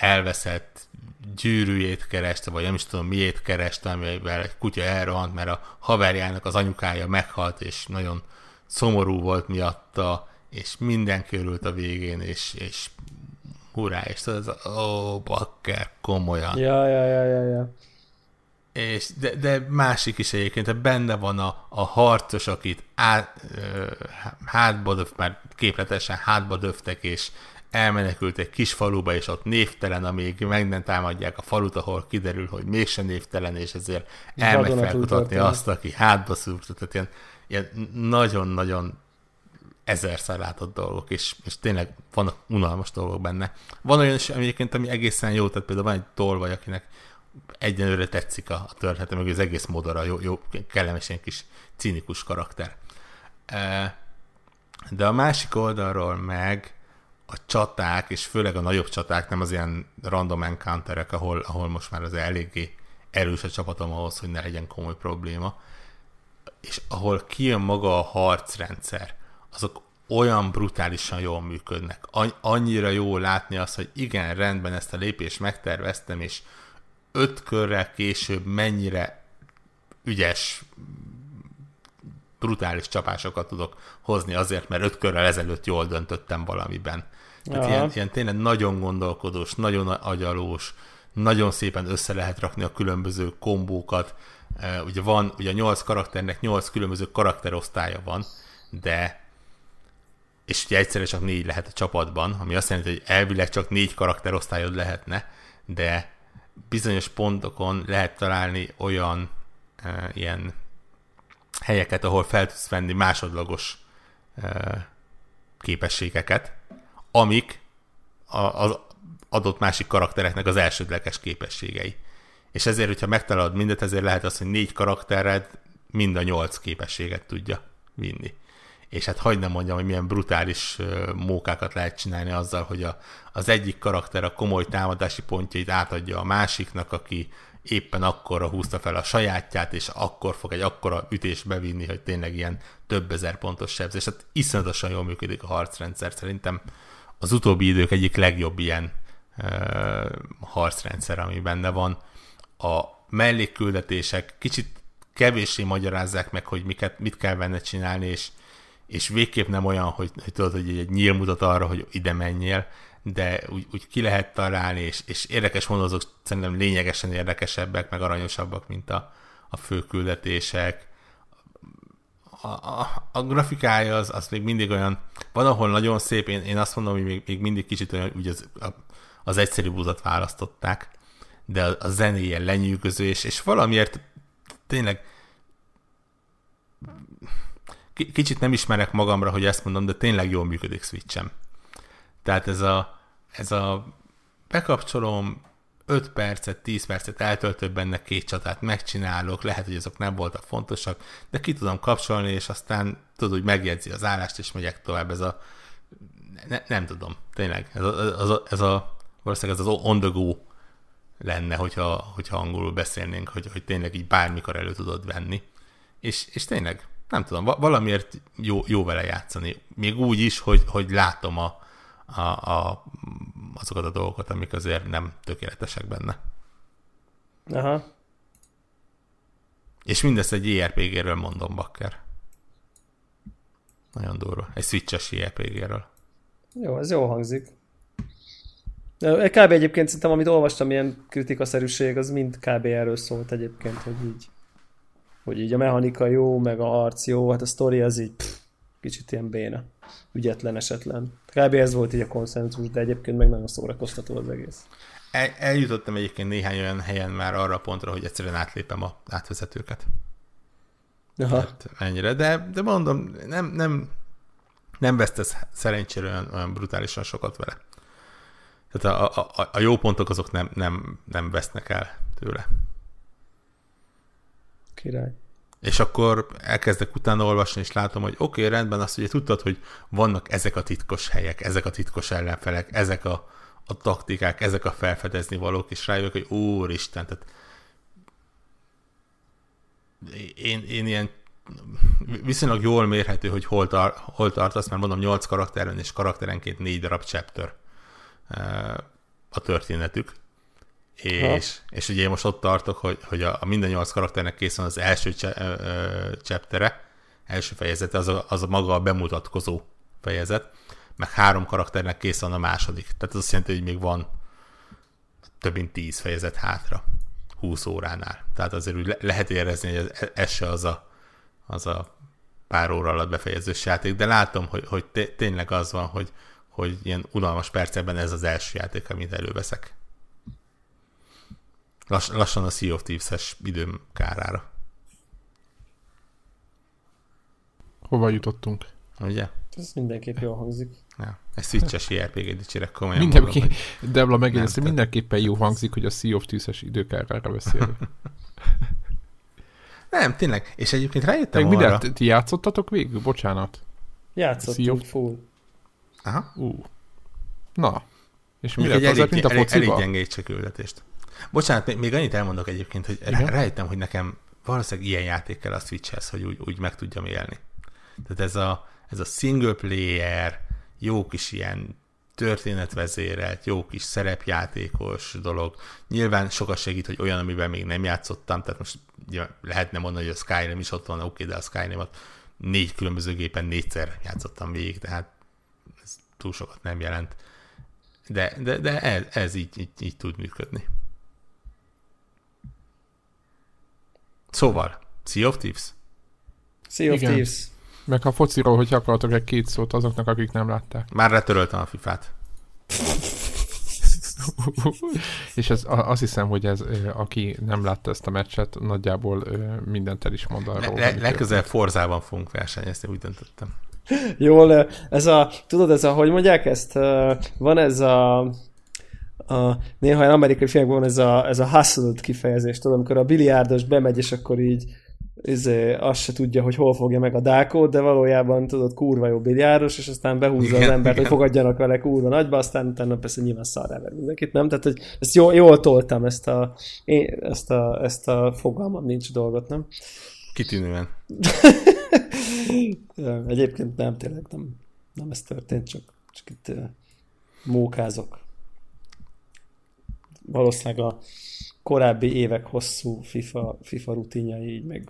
elveszett gyűrűjét kereste, vagy nem is tudom miért kereste, amivel egy kutya elrohant, mert a haverjának az anyukája meghalt, és nagyon szomorú volt miatta, és mindenki örült a végén, és, és hurrá, és tudod, az, ó, bakker, komolyan. Ja, ja, ja, ja, ja és de, de másik is egyébként, benne van a, a harcos, akit át, hátba döf, már képletesen hátba döftek, és elmenekült egy kis faluba, és ott névtelen, amíg meg nem támadják a falut, ahol kiderül, hogy mégsem névtelen, és ezért elmegy felkutatni azt, aki hátba szúrt, tehát ilyen, ilyen nagyon-nagyon ezerszer látott dolgok, és, és tényleg vannak unalmas dolgok benne. Van olyan is egyébként, ami egészen jó, tehát például van egy tolvaj, akinek egyenlőre tetszik a, a története, meg az egész modora, jó, jó kellemes ilyen kis cinikus karakter. De a másik oldalról meg a csaták, és főleg a nagyobb csaták, nem az ilyen random encounterek, ahol, ahol most már az eléggé erős a csapatom ahhoz, hogy ne legyen komoly probléma, és ahol kijön maga a harcrendszer, azok olyan brutálisan jól működnek. Annyira jó látni azt, hogy igen, rendben ezt a lépést megterveztem, és öt körrel később mennyire ügyes, brutális csapásokat tudok hozni azért, mert öt körrel ezelőtt jól döntöttem valamiben. Tehát ilyen, ilyen tényleg nagyon gondolkodós, nagyon agyalós, nagyon szépen össze lehet rakni a különböző kombókat. Ugye van, ugye a nyolc karakternek nyolc különböző karakterosztálya van, de és ugye egyszerre csak négy lehet a csapatban, ami azt jelenti, hogy elvileg csak négy karakterosztályod lehetne, de bizonyos pontokon lehet találni olyan e, ilyen helyeket, ahol fel tudsz venni másodlagos e, képességeket, amik az adott másik karaktereknek az elsődleges képességei. És ezért, hogyha megtalálod mindet, ezért lehet az, hogy négy karaktered mind a nyolc képességet tudja vinni és hát hagyd nem mondjam, hogy milyen brutális mókákat lehet csinálni azzal, hogy a, az egyik karakter a komoly támadási pontjait átadja a másiknak, aki éppen akkora húzta fel a sajátját, és akkor fog egy akkora ütést bevinni, hogy tényleg ilyen több ezer pontos sebzés. Hát iszonyatosan jól működik a harcrendszer. Szerintem az utóbbi idők egyik legjobb ilyen uh, harcrendszer, ami benne van. A mellékküldetések kicsit kevéssé magyarázzák meg, hogy miket, mit kell benne csinálni, és, és végképp nem olyan, hogy, hogy tudod, hogy egy nyíl mutat arra, hogy ide menjél, de úgy, úgy ki lehet találni, és, és érdekes mondozók szerintem lényegesen érdekesebbek, meg aranyosabbak, mint a, a főküldetések. A, a, grafikája az, az még mindig olyan, van ahol nagyon szép, én, én azt mondom, hogy még, még mindig kicsit olyan, úgy az, a, az egyszerű búzat választották, de a, a zenéje lenyűgöző, és, és valamiért tényleg kicsit nem ismerek magamra, hogy ezt mondom, de tényleg jól működik Switchem. Tehát ez a, ez a bekapcsolom, 5 percet, 10 percet eltöltök benne két csatát, megcsinálok, lehet, hogy azok nem voltak fontosak, de ki tudom kapcsolni, és aztán tudod, hogy megjegyzi az állást, és megyek tovább. Ez a, ne, nem tudom, tényleg, ez a, ez a, ez a valószínűleg ez az on the go lenne, hogyha, hogyha angolul beszélnénk, hogy, hogy tényleg így bármikor elő tudod venni. És, és tényleg, nem tudom, valamiért jó, jó vele játszani. Még úgy is, hogy, hogy látom a, a, a, azokat a dolgokat, amik azért nem tökéletesek benne. Aha. És mindezt egy JRPG-ről mondom, Bakker. Nagyon durva. Egy switches JRPG-ről. Jó, ez jó hangzik. Kb. egyébként szerintem, amit olvastam, ilyen kritikaszerűség, az mind kb. erről szólt egyébként, hogy így, hogy így a mechanika jó, meg a arc jó, hát a sztori az így pff, kicsit ilyen béna, ügyetlen, esetlen. Kb. ez volt így a konszenzus, de egyébként meg nagyon szórakoztató az egész. El, eljutottam egyébként néhány olyan helyen már arra a pontra, hogy egyszerűen átlépem a átvezetőket. Aha. Hát ennyire, de, de mondom, nem, nem, nem vesztesz szerencsére olyan, olyan brutálisan sokat vele. Tehát a, a, a jó pontok azok nem, nem, nem vesznek el tőle. Király. És akkor elkezdek utána olvasni, és látom, hogy oké, okay, rendben, azt ugye tudtad, hogy vannak ezek a titkos helyek, ezek a titkos ellenfelek, ezek a, a taktikák, ezek a felfedezni valók, és rájövök, hogy úristen, tehát én, én ilyen viszonylag jól mérhető, hogy hol, tar- hol tartasz, mert mondom 8 karakteren, és karakterenként 4 darab chapter a történetük. És, és ugye én most ott tartok, hogy, hogy a, a minden nyolc karakternek készen az első chaptere, első fejezete, az a, az a maga a bemutatkozó fejezet, meg három karakternek készen a második. Tehát az azt jelenti, hogy még van több mint tíz fejezet hátra, 20 óránál. Tehát azért úgy le- lehet érezni, hogy ez, ez se az a, az a pár óra alatt befejezős játék, de látom, hogy, hogy tényleg az van, hogy, hogy ilyen unalmas percekben ez az első játék, amit előveszek. Lass, lassan a Sea of Thieves-es időm kárára. Hova jutottunk? Ugye? Ez mindenképp jól hangzik. Ja, egy switches JRPG dicsérek komolyan. Mindenki, Debla megjegyezte, mindenképpen jó hangzik, hogy a Sea of Thieves-es időkárára beszél. Nem, tényleg. És egyébként rájöttem Meg arra... Ti játszottatok végül? Bocsánat. Játszottunk, full. Aha. Uh. Na. És mi lett az, mint a fociba? Elég gyengé küldetést. Bocsánat, még, annyit elmondok egyébként, hogy Igen? rájöttem, hogy nekem valószínűleg ilyen játék kell a Switchhez, hogy úgy, úgy meg tudjam élni. Tehát ez a, ez a single player, jó kis ilyen történetvezérelt, jó kis szerepjátékos dolog. Nyilván sokat segít, hogy olyan, amiben még nem játszottam, tehát most lehetne mondani, hogy a Skyrim is ott van, oké, de a Skyrim-ot négy különböző gépen négyszer játszottam végig, tehát ez túl sokat nem jelent. De, de, de ez, ez így, így, így tud működni. Szóval, Sea of Thieves? Sea of Igen. Thieves. Meg a fociról, hogy akartok egy két szót azoknak, akik nem látták. Már letöröltem a fifát. és ez, azt hiszem, hogy ez, aki nem látta ezt a meccset, nagyjából mindent el is mond arról. Le, le, legközelebb Forzában fogunk versenyezni, úgy döntöttem. Jól, ez a, tudod, ez a, hogy mondják ezt? Van ez a, a néha egy amerikai filmekben van ez a, ez a hustled kifejezés, tudom, amikor a biliárdos bemegy, és akkor így izé, azt se tudja, hogy hol fogja meg a dákót, de valójában tudod, kurva jó biliárdos, és aztán behúzza igen, az embert, igen. hogy fogadjanak vele kurva nagyba, aztán utána persze nyilván szarrá mindenkit, nem? Tehát, hogy ezt jól, jól toltam, ezt a, én, ezt a, ezt a fogalmam nincs dolgot, nem? Kitűnően. Egyébként nem, tényleg nem, nem ez történt, csak, csak itt mókázok. Valószínűleg a korábbi évek hosszú FIFA, FIFA rutinjai, így meg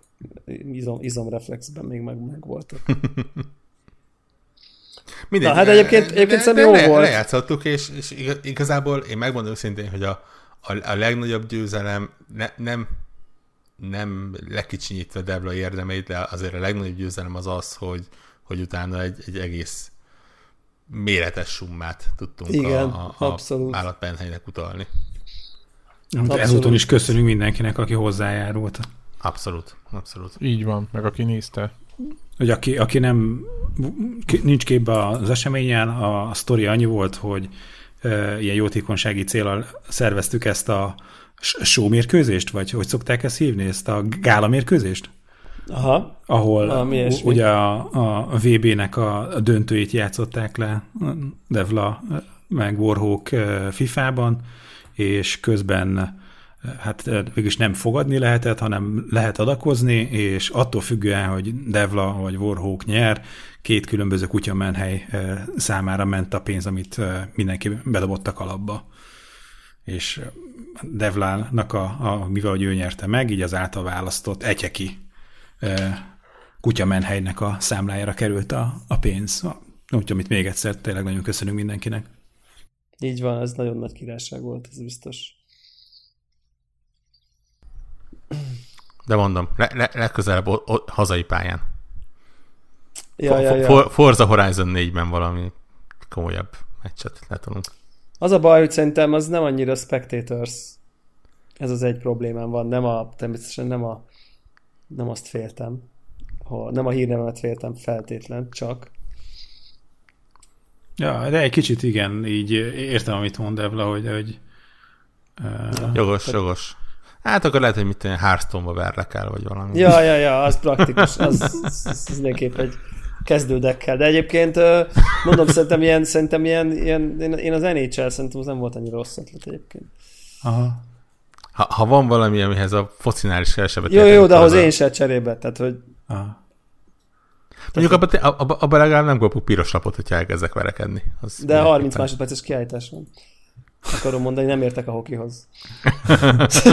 izom, izomreflexben még meg, meg voltak. Mindegy, Na, hát egyébként- egyébként szerintem jó volt. Lejátszottuk, és, és iga- igazából én megmondom szintén, hogy a, a, a legnagyobb győzelem ne, nem nem lekicsinyítve Debla érdemeit, de azért a legnagyobb győzelem az az, hogy, hogy utána egy, egy egész méretes summát tudtunk Igen, a, a, a állatpenhelynek utalni. Amit ezúton is köszönünk mindenkinek, aki hozzájárult. Abszolút, abszolút. Így van, meg aki nézte. Hogy aki, aki nem ki- nincs képbe az eseményen, a sztori annyi volt, hogy e, ilyen jótékonysági célral szerveztük ezt a showmérkőzést, vagy hogy szokták ezt hívni, ezt a gála mérkőzést? Aha, ahol ugye a, a VB-nek a, a döntőit játszották le Devla meg Warhawk FIFA-ban, és közben hát eh, végülis nem fogadni lehetett, hanem lehet adakozni, és attól függően, hogy Devla vagy Warhawk nyer, két különböző kutyamenhely eh, számára ment a pénz, amit eh, mindenki bedobott a kalapba. És Devlának, a, a, mivel hogy ő nyerte meg, így az által választott egyeki kutyamenhelynek a számlájára került a, a pénz. Úgyhogy amit még egyszer tényleg nagyon köszönünk mindenkinek. Így van, ez nagyon nagy királyság volt, ez biztos. De mondom, le, le, legközelebb o, o, hazai pályán. Ja, ja, ja. For, Forza Horizon 4-ben valami komolyabb meccset letolunk. Az a baj, hogy szerintem az nem annyira spectators. Ez az egy problémám van. Nem a, természetesen nem a, nem azt féltem. Ha, nem a hírnevemet féltem feltétlen, csak. Ja, de egy kicsit igen, így értem, amit mond Devla, hogy, hogy uh, Jogos, jogos. Hát akkor lehet, hogy mit tenni, Hearthstone-ba verlek el, vagy valami. Ja, ja, ja, az praktikus. Az, az, az mindenképp egy kezdődekkel. De egyébként mondom, szerintem ilyen, szerintem ilyen, ilyen én- az NHL szerintem az nem volt annyira rossz ötlet egyébként. aha. Ha, ha van valami, amihez a focinál is kevesebbet Jó, jó, de ahhoz én se cserébe, tehát hogy aha. Mondjuk abban abba, abba, legalább nem kapok piros lapot, hogyha elkezdek verekedni. Az De 30 mindenképpen. másodperces kiállítás van. Akarom mondani, nem értek a hokihoz.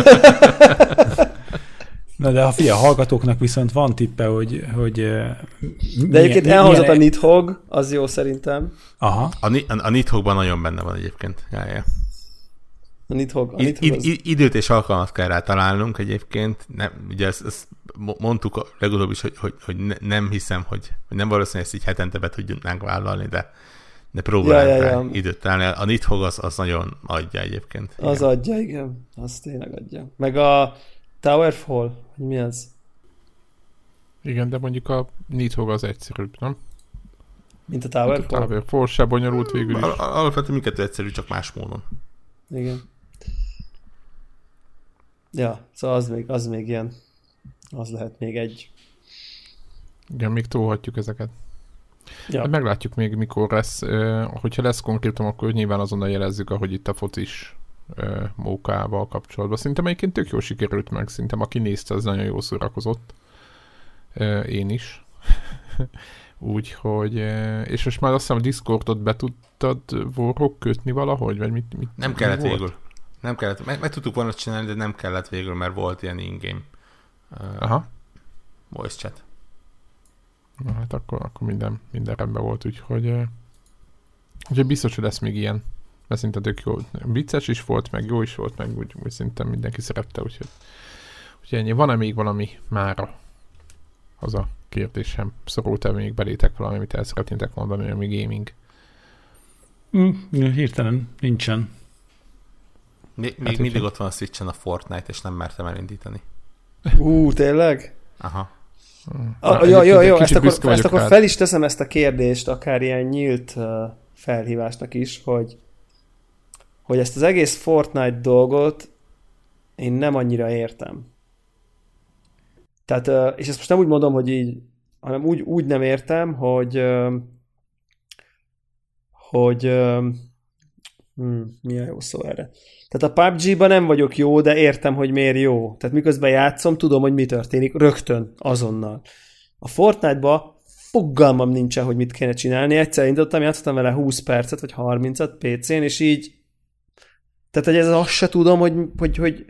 Na de a fia hallgatóknak viszont van tippe, hogy, hogy De egyébként milyen- elhangzott a milyen- Nidhogg, az jó szerintem. Aha. A, a, a Nidhogban nagyon benne van egyébként. Ja, ja. A Nidhogg, a az... id, időt és alkalmat kell rá találnunk egyébként. Nem, ugye ezt, ezt mo- mondtuk legutóbb is, hogy, hogy, hogy ne, nem hiszem, hogy, hogy nem valószínű, ezt így hetente be tudnánk vállalni, de, de próbálunk Ja, ja, ja, időt találni. A Nidhogg az, az nagyon adja egyébként. Az Igen. adja, igen. Az tényleg adja. Meg a Towerfall, hogy mi az? Igen, de mondjuk a Nidhogg az egyszerűbb, nem? Mint a A Towerfall? Towerfall se bonyolult végül is. Al- al- Alapvetően mindkettő egyszerű, csak más módon. Igen. Ja, szóval az még, az még ilyen, az lehet még egy. Igen, még tolhatjuk ezeket. Ja, Hát meglátjuk még, mikor lesz. Hogyha lesz konkrétum, akkor nyilván azonnal jelezzük, ahogy itt a focis mókával kapcsolatban. Szerintem egyébként tök jól sikerült meg. Szerintem aki nézte, az nagyon jól szórakozott. Én is. Úgyhogy, és most már azt hiszem a Discordot be tudtad Warhawk kötni valahogy, vagy mit, mit Nem mi kellett volt? végül. Nem kellett. Meg, meg tudtuk volna csinálni, de nem kellett végül, mert volt ilyen in-game uh, Aha. voice chat. Na, hát akkor, akkor minden, minden rendben volt, úgyhogy, ö, úgyhogy biztos, hogy lesz még ilyen. Mert szinte tök jó. Vicces is volt, meg jó is volt, meg úgy, úgy szinte mindenki szerette, úgyhogy, úgyhogy ennyi. Van-e még valami mára? Az a kérdésem. Szorult-e még belétek valami, amit el szeretnétek mondani, ami gaming? Mm, hirtelen nincsen. Még, még Hát, mindig hogyha- ott van a Switchen a Fortnite, és nem mertem elindítani. Ú, tényleg? Aha. A, jó, jó, jó, ezt akkor, ezt akkor fel is teszem ezt a kérdést, akár ilyen nyílt uh, felhívásnak is, hogy, hogy ezt az egész Fortnite dolgot én nem annyira értem. Tehát, uh, és ezt most nem úgy mondom, hogy így, hanem úgy, úgy nem értem, hogy uh, hogy hmm, mi a jó szó erre? Tehát a PUBG-ban nem vagyok jó, de értem, hogy miért jó. Tehát miközben játszom, tudom, hogy mi történik rögtön, azonnal. A Fortnite-ba fogalmam nincsen, hogy mit kéne csinálni. Egyszer indítottam, játszottam vele 20 percet, vagy 30-at PC-n, és így Tehát, hogy ez azt se tudom, hogy, hogy, hogy,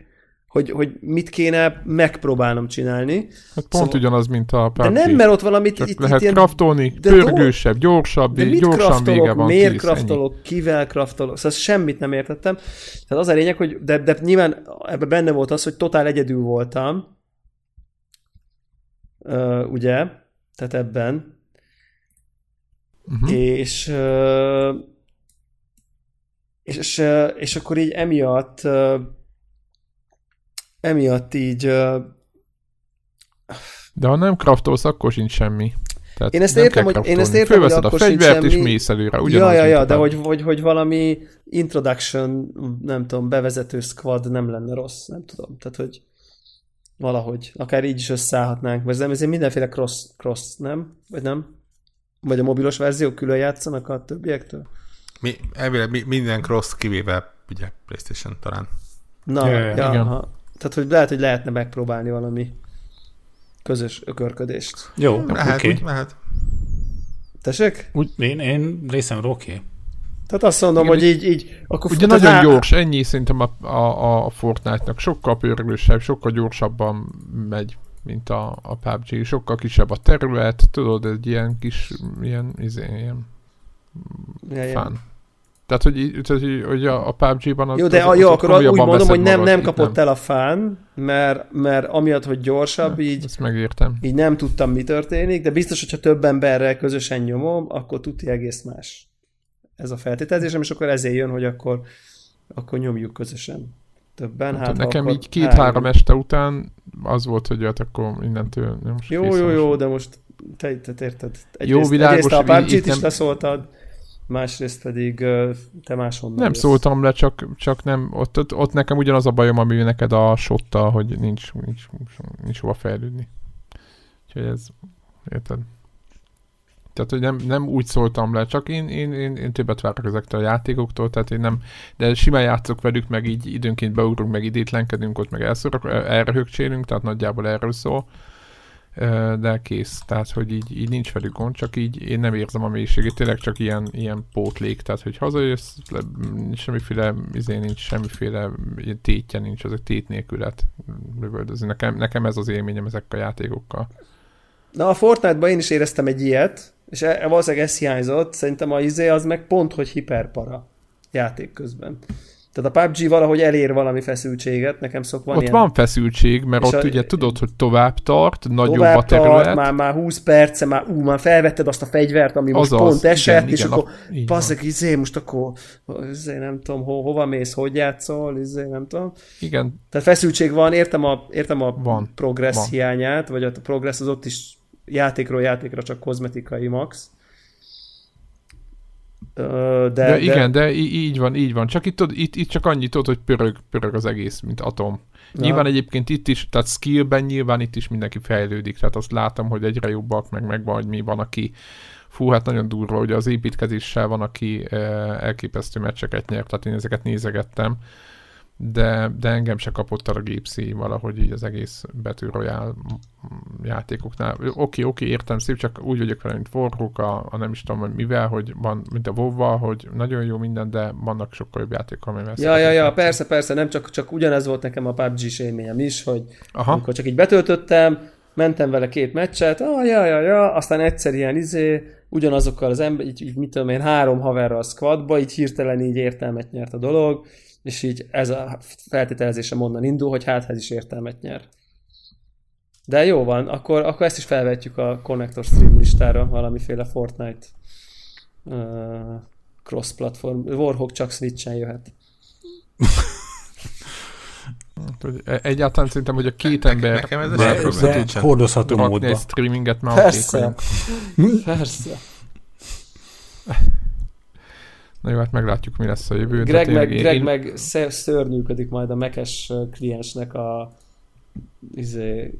hogy, hogy mit kéne megpróbálnom csinálni. Hát pont szóval, ugyanaz, mint a PUBG. De nem, mert ott valamit... Csak itt, lehet itt ilyen, kraftolni, de pörgősebb, gyorsabb, de mit gyorsan vége van. Miért kész, kraftolok, ennyi. kivel kraftolok? Szóval semmit nem értettem. Tehát az a lényeg, hogy de, de nyilván ebben benne volt az, hogy totál egyedül voltam. Uh, ugye? Tehát ebben. Uh-huh. És, uh, és, és, és akkor így emiatt uh, emiatt így... De ha nem kraftolsz, akkor sincs semmi. Tehát én ezt értem, hogy, én ezt értem, hogy akkor a fegyvert, és mész előre. Ja, ja, ja, de hogy, hogy, hogy valami introduction, nem tudom, bevezető squad nem lenne rossz, nem tudom. Tehát, hogy valahogy, akár így is összeállhatnánk, vagy nem, ezért mindenféle cross, cross, nem? Vagy nem? Vagy a mobilos verziók külön játszanak a többiektől? Mi, elvileg mi, minden cross kivéve ugye PlayStation talán. Na, ja, ja, ja, igen. Tehát, hogy lehet, hogy lehetne megpróbálni valami közös ökörködést. Jó, lehet, okay. úgy mehet. Tessék? Úgy, én, én részemről oké. Okay. Tehát azt mondom, Igen, hogy így... így akkor ugye nagyon rá... gyors, ennyi szerintem a, a, a Fortnite-nak. Sokkal pörgősebb, sokkal gyorsabban megy, mint a, a PUBG. Sokkal kisebb a terület, tudod, egy ilyen kis, ilyen, izé, ilyen ja, fán. Ja. Tehát, hogy, tehát, hogy a, a PUBG-ban az, Jó, de az, az, jó, akkor úgy mondom, hogy nem, nem kapott nem. el a fán, mert, mert amiatt, hogy gyorsabb, így, ezt megértem. így nem tudtam, mi történik, de biztos, hogyha több emberrel közösen nyomom, akkor tudti egész más. Ez a feltételezésem, és akkor ezért jön, hogy akkor, akkor nyomjuk közösen többen. Hát, hát nekem így két-három este után az volt, hogy hát akkor innentől nem Jó, jó, jó, de most te, te érted. Egyrészt, jó, világos, egyrészt a PUBG-t is nem... leszóltad, másrészt pedig te máshonnan Nem jössz. szóltam le, csak, csak nem, ott, ott, ott, nekem ugyanaz a bajom, ami neked a sotta, hogy nincs, nincs, nincs hova fejlődni. Úgyhogy ez, érted? Tehát, hogy nem, nem úgy szóltam le, csak én, én, én, én többet várok ezektől a játékoktól, tehát én nem, de simán játszok velük, meg így időnként beugrunk, meg idétlenkedünk, ott meg elszorok, erre högcsélünk, tehát nagyjából erről szól de kész. Tehát, hogy így, így nincs velük gond, csak így én nem érzem a mélységét, tényleg csak ilyen, ilyen pótlék, tehát, hogy hazajössz, semmiféle, izé nincs semmiféle tétje nincs, egy tét nélkül lehet lövöldözni. Nekem, nekem ez az élményem ezekkel a játékokkal. Na a Fortnite-ban én is éreztem egy ilyet, és e, valószínűleg ez hiányzott, szerintem a izé az meg pont, hogy hiperpara játék közben. Tehát a PUBG valahogy elér valami feszültséget, nekem szok van Ott ilyen... van feszültség, mert ott a... ugye tudod, hogy tovább tart, nagyobb tovább a terület. Tart, már, már 20 perce, már, ú, már felvetted azt a fegyvert, ami most Azaz, pont esett, igen, és igen, akkor passzak, izé, most akkor izé, nem tudom, ho, hova mész, hogy játszol, izé, nem tudom. Igen. Tehát feszültség van, értem a, értem a van, progress van. hiányát, vagy a progress az ott is játékról játékra csak kozmetikai max. De, de, igen, de... de így van, így van. Csak itt, itt, itt csak annyit tudod, hogy pörög, pörög az egész, mint atom. Ja. Nyilván egyébként itt is, tehát skillben nyilván itt is mindenki fejlődik, tehát azt látom, hogy egyre jobbak, meg megvan, hogy mi van, aki fú, hát nagyon durva, hogy az építkezéssel van, aki eh, elképesztő meccseket nyert, tehát én ezeket nézegettem de, de engem se kapott a gépszí valahogy így az egész Battle Royale játékoknál. Oké, oké, okay, értem szép, csak úgy vagyok vele, mint Warhawk, a, a nem is tudom mivel, hogy van, mint a wow hogy nagyon jó minden, de vannak sokkal jobb játékok, amivel Ja, ja, ja, persze, persze, nem csak, csak ugyanez volt nekem a PUBG-s élményem is, hogy Aha. amikor csak így betöltöttem, mentem vele két meccset, ah, ja, ja, ja, aztán egyszer ilyen izé, ugyanazokkal az ember, így, így mit tudom én, három haverral a squadba, így hirtelen így értelmet nyert a dolog, és így ez a feltételezésem onnan indul, hogy hát ez is értelmet nyer. De jó van, akkor, akkor ezt is felvetjük a Connector Stream listára, valamiféle Fortnite uh, cross-platform. Warhawk csak Switch-en jöhet. Egyáltalán szerintem, hogy a két ember nekem ez de, de hordozható módban. egy streaminget már Persze. Persze. Na jó, hát meglátjuk, mi lesz a jövő. Greg, meg, én, Greg én... meg szörnyűködik majd a mekes kliensnek a izé,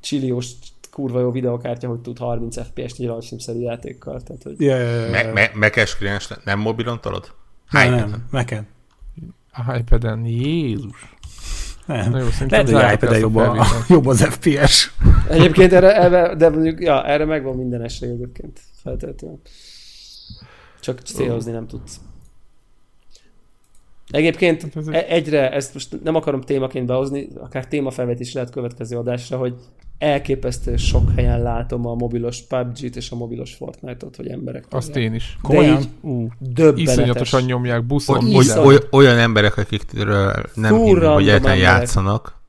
csiliós kurva jó videokártya, hogy tud 30 FPS-t egy rajzfilmszerű játékkal. Tehát, hogy... yeah, yeah, yeah. Me- me- mekes kliens, nem mobilon tolod? Nem, nem, meken. A iPad-en, Jézus. Nem. Na jó, Lehet, hogy iPad-en jobb, a, jobb az FPS. Egyébként erre, erre, de mondjuk, ja, erre megvan minden esély egyébként, feltétlenül. Csak célozni nem tudsz. Egyébként Hát e- egyre, ezt most nem akarom témaként behozni, akár témafelvetés lehet következő adásra, hogy elképesztő sok helyen látom a mobilos PUBG-t és a mobilos Fortnite-ot, hogy emberek Azt tolják. én is. De Komolyan? így Ú, döbbenetes. iszonyatosan nyomják buszon. Oly, olyan emberek, akikről nem Full hinném, hogy egyáltalán emberek. játszanak,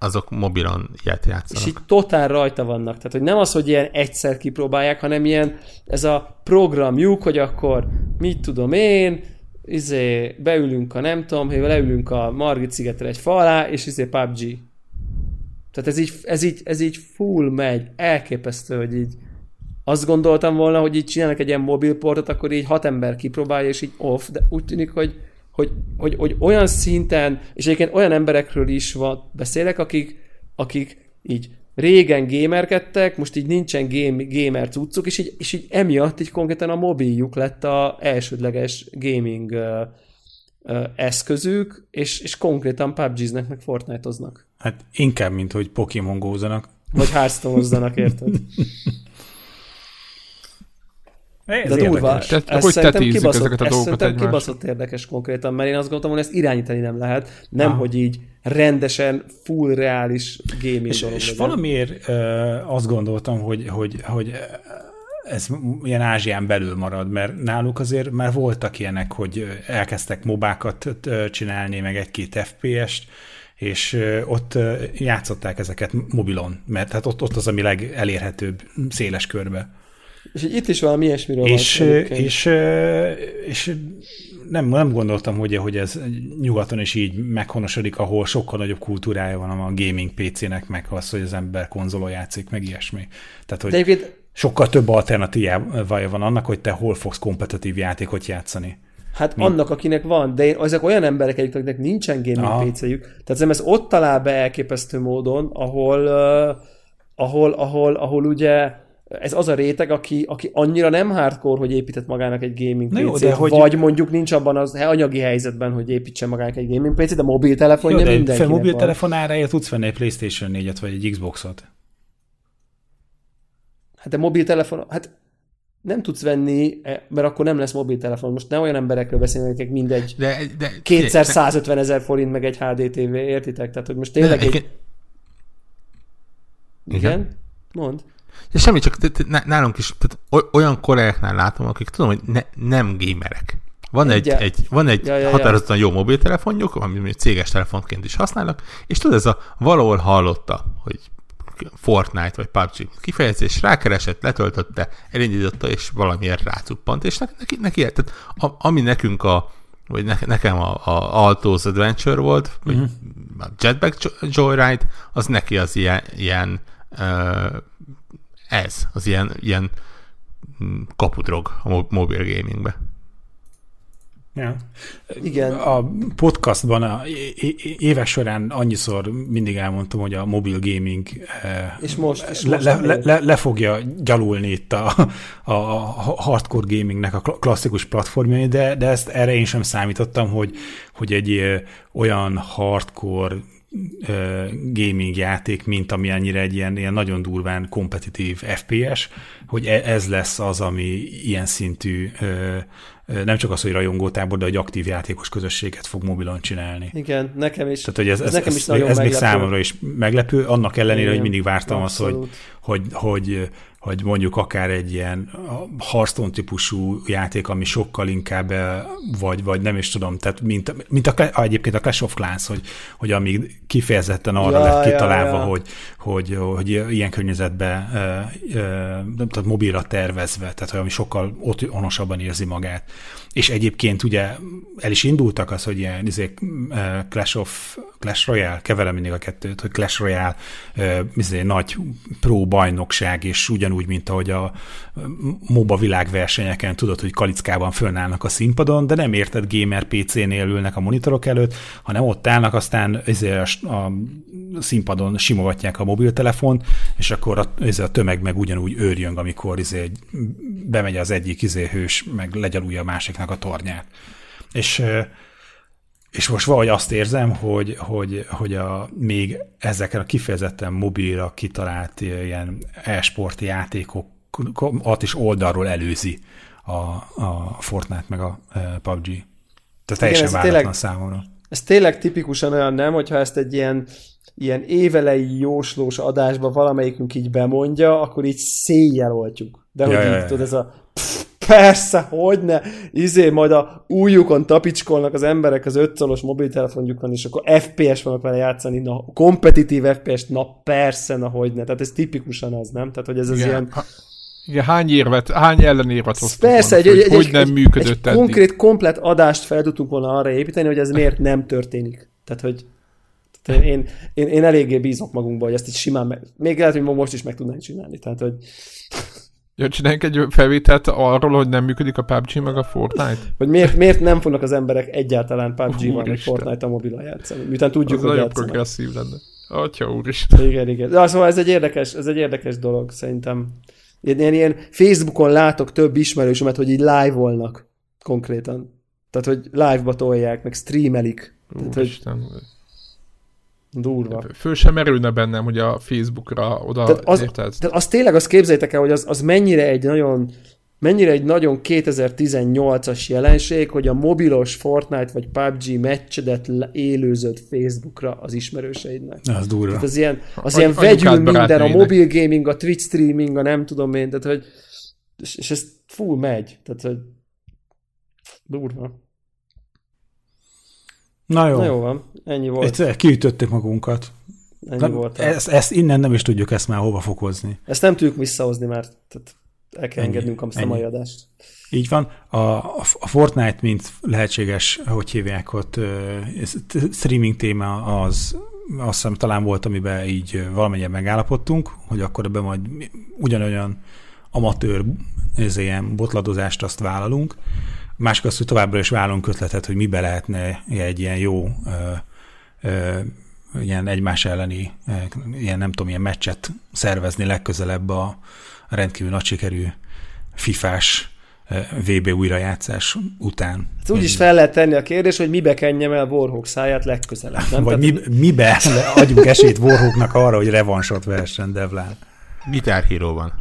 azok mobilon ilyet És játszanak. így totál rajta vannak. Tehát, hogy nem az, hogy ilyen egyszer kipróbálják, hanem ilyen ez a programjuk, hogy akkor mit tudom én, izé, beülünk a nem tudom, hogy leülünk a Margit szigetre egy fa alá, és izé PUBG. Tehát ez így, ez így, ez így full megy. Elképesztő, hogy így azt gondoltam volna, hogy így csinálnak egy ilyen mobilportot, akkor így hat ember kipróbálja, és így off, de úgy tűnik, hogy, hogy, hogy, hogy olyan szinten, és egyébként olyan emberekről is van, beszélek, akik, akik így régen gamerkedtek, most így nincsen game, gamer cuccuk, és így, és így emiatt így konkrétan a mobiljuk lett a elsődleges gaming uh, uh, eszközük, és, és konkrétan PUBG-znek, meg Fortnite-oznak. Hát inkább, mint hogy Pokémon gózanak. Vagy Hearthstone-ozzanak, érted? Ez De durva. Tehát Ez hogy szerintem kibaszott, ezeket a ez dolgokat szerintem kibaszott érdekes konkrétan, mert én azt gondoltam, hogy ezt irányítani nem lehet. Nem, Aha. hogy így rendesen, full reális gaming És, dolog és legyen. valamiért uh, azt gondoltam, hogy, hogy, hogy ez ilyen Ázsián belül marad, mert náluk azért már voltak ilyenek, hogy elkezdtek mobákat csinálni, meg egy-két FPS-t, és ott játszották ezeket mobilon, mert hát ott, ott az, ami legelérhetőbb széles körbe. És itt is valami ilyesmiről És, van. és, ö, és nem, nem gondoltam, hogy, hogy ez nyugaton is így meghonosodik, ahol sokkal nagyobb kultúrája van a gaming PC-nek, meg az, hogy az ember konzolon játszik, meg ilyesmi. Tehát, hogy De egyébként sokkal több alternatívája van annak, hogy te hol fogsz kompetitív játékot játszani. Hát Mi? annak, akinek van, de én, ezek olyan emberek egyébként, akiknek nincsen gaming Aha. PC-jük. Tehát szerintem ez ott talál be elképesztő módon, ahol, uh, ahol, ahol, ahol ugye ez az a réteg, aki, aki annyira nem hardcore, hogy épített magának egy gaming Na jó, PC-t, de hogy- vagy mondjuk nincs abban az anyagi helyzetben, hogy építsen magának egy gaming PC-t, de mobiltelefonja Jó, de fel mindenkinek van. mobiltelefon áráért tudsz venni egy PlayStation 4-et, vagy egy Xboxot. Hát de mobiltelefon, hát nem tudsz venni, eh, mert akkor nem lesz mobiltelefon. Most ne olyan emberekről beszélünk, akik mindegy De, de, kétszer figyelj, 150 ezer forint meg egy HDTV, értitek? Tehát, hogy most de- tényleg egy... egyébként- Igen? Mond. De semmi, csak nálunk is tehát oly- olyan kollégáknál látom, akik tudom, hogy ne, nem gamerek. Van egy, Egy- van egy Ja, ja, ja. határozottan jó mobiltelefonjuk, ami mondjuk céges telefonként is használnak, és tudod, ez a valahol hallotta, hogy Fortnite vagy PUBG kifejezés, rákeresett, letöltötte, elindította, és valamiért rácuppant, és neki, neki, tehát a, ami nekünk a vagy ne, nekem a, a Alto's Adventure volt, vagy Mhm. a Jetpack Jo- Joyride, az neki az ilyen, ilyen uh, ez, az ilyen, ilyen mm, kapudrog a mo- mobil gamingbe. Ja. Igen. A podcastban a é- é- évek során annyiszor mindig elmondtam, hogy a mobil gaming eh, És most, és le, most le, le, le, le fogja gyalulni itt a, a, a hardcore gamingnek a kla- klasszikus platformjai, de, de ezt erre én sem számítottam, hogy, hogy egy ö, olyan hardcore ö, gaming játék, mint ami annyira egy ilyen, ilyen nagyon durván kompetitív FPS, hogy e- ez lesz az, ami ilyen szintű ö, nem csak az, hogy rajongótábor, de egy aktív játékos közösséget fog mobilon csinálni. Igen, nekem is. Tehát, hogy ez, ez, nekem ez, is nagyon ez még meglepő. számomra is meglepő, annak ellenére, Igen, hogy mindig vártam azt, hogy, abszolút. hogy, hogy, hogy mondjuk akár egy ilyen Hearthstone típusú játék, ami sokkal inkább, eh, vagy, vagy nem is tudom, tehát mint, mint a, egyébként a Clash of Clans, hogy, hogy amíg kifejezetten arra Ja, lett ja, kitalálva, ja. Hogy, hogy, hogy ilyen környezetben eh, eh, tehát mobilra tervezve, tehát hogy ami sokkal otthonosabban érzi magát. És egyébként ugye el is indultak az, hogy ilyen izé, Clash of Clash Royale, keverem mindig a kettőt, hogy Clash Royale izé, nagy pro bajnokság, és ugyanúgy, mint ahogy a MOBA világversenyeken tudod, hogy kalickában fönnállnak a színpadon, de nem érted gamer PC-nél ülnek a monitorok előtt, hanem ott állnak, aztán izé, a, színpadon simogatják a mobiltelefon, és akkor a, izé, a tömeg meg ugyanúgy őrjöng, amikor izé, bemegy az egyik izé, hős, meg legyalulja a másiknak a tornyát. És és most valahogy azt érzem, hogy, hogy, hogy a, még ezeken a kifejezetten mobilra kitalált ilyen e-sport játékokat is oldalról előzi a, a Fortnite meg a e, PUBG. Tehát teljesen ez váratlan tényleg- számomra. Ez tényleg tipikusan olyan nem, hogyha ezt egy ilyen, ilyen évelei jóslós adásba valamelyikünk így bemondja, akkor így széjjel oltjuk. De hogy Ja, így, ja, ja. tudod, ez a pff, persze, hogyne, izé, majd a újukon tapicskolnak az emberek az ötszolos mobiltelefonjukon, és akkor FPS vannak vele játszani, na, kompetitív FPS, na persze, na hogyne. Tehát ez tipikusan az, nem? Tehát, hogy ez az Igen. ilyen... Igen, hány érvet, hány ellenérvet hoztunk Persze, volna, egy, hogy, egy, hogy nem egy, működött egy konkrét, komplet adást fel tudtunk volna arra építeni, hogy ez miért nem történik. Tehát, hogy tehát én, én, én eléggé bízok magunkba, hogy ezt így simán meg, még lehet, hogy most is meg tudnánk csinálni. Tehát, hogy, Ja, csináljunk egy felvételt arról, hogy nem működik a PUBG meg a Fortnite. hogy miért, miért nem fognak az emberek egyáltalán PUBG-val, meg Úristen. Fortnite a mobilon játszani. Miután tudjuk, Az hogy nagyon játszanak. progresszív lenne. Atya úristen. Igen, igen. De szóval ez egy érdekes, ez egy érdekes dolog, szerintem. Ilyen, ilyen, ilyen Facebookon látok több ismerősömet, hogy így live-olnak konkrétan. Tehát, hogy live-ba tolják, meg streamelik. Tehát, hogy Úristen. Durva. Föl sem merülne bennem, hogy a Facebookra oda, Tehát az- érted? De azt tényleg azt képzeljétek el, hogy az, az mennyire egy nagyon mennyire egy nagyon 2018-as jelenség, hogy a mobilos Fortnite vagy PUBG meccsedet élőzött Facebookra az ismerőseidnek. Az durva. Tehát az ilyen, az Any- ilyen vegyül minden, a mobil gaming, a Twitch streaming, a nem tudom én, tehát hogy és, és ez full megy, tehát hogy durva. Na jó, Na jó van, ennyi volt. Egyszer kiütöttük magunkat. Ennyi Nem, volt. ezt, ezt innen nem is tudjuk ezt már hova fokozni. Ezt nem tudjuk visszahozni már, tehát el kell Ennyi, engednünk azt a mai adást. Így van. A, a Fortnite, mint lehetséges, hogy hívják ott, streaming téma az, azt hiszem talán volt, amiben így valamennyien megállapodtunk, hogy akkor ebben majd ugyanolyan amatőr ilyen botladozást azt vállalunk. A Másik az, hogy továbbra is vállalunk ötletet, hogy mibe lehetne egy ilyen jó ö, ö, ilyen egymás elleni, ilyen nem tudom, ilyen meccset szervezni legközelebb a rendkívül nagy sikerű fifás VB újrajátszás után. Hát úgy is fel lehet tenni a kérdés, hogy mibe kenjem el Warhawk száját legközelebb. Nem? Vagy Tehát- mi, mibe adjunk esélyt Warhawknak arra, hogy revansot vehessen Devlán. Gitár Hero van.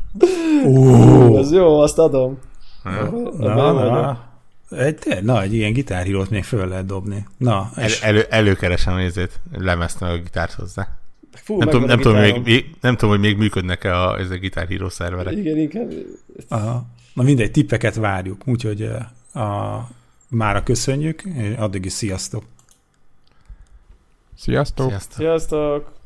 Ó, Az jó, azt adom. na, Abban vagyok. na. Egy, na, egy ilyen gitárhírót még föl lehet dobni. Na, El, és elő, előkeresem nézét, lemezt meg a gitárt hozzá. Fú, Nem tudom, nem, a tudom, még, nem tudom, hogy még működnek-e a, ezek a Guitar Hero szerverek. Igen, igen. aha, na mindegy, tippeket várjuk, úgyhogy eh, a, mára köszönjük, és addig is sziasztok! Sziasztok! Sziasztok! Sziasztok!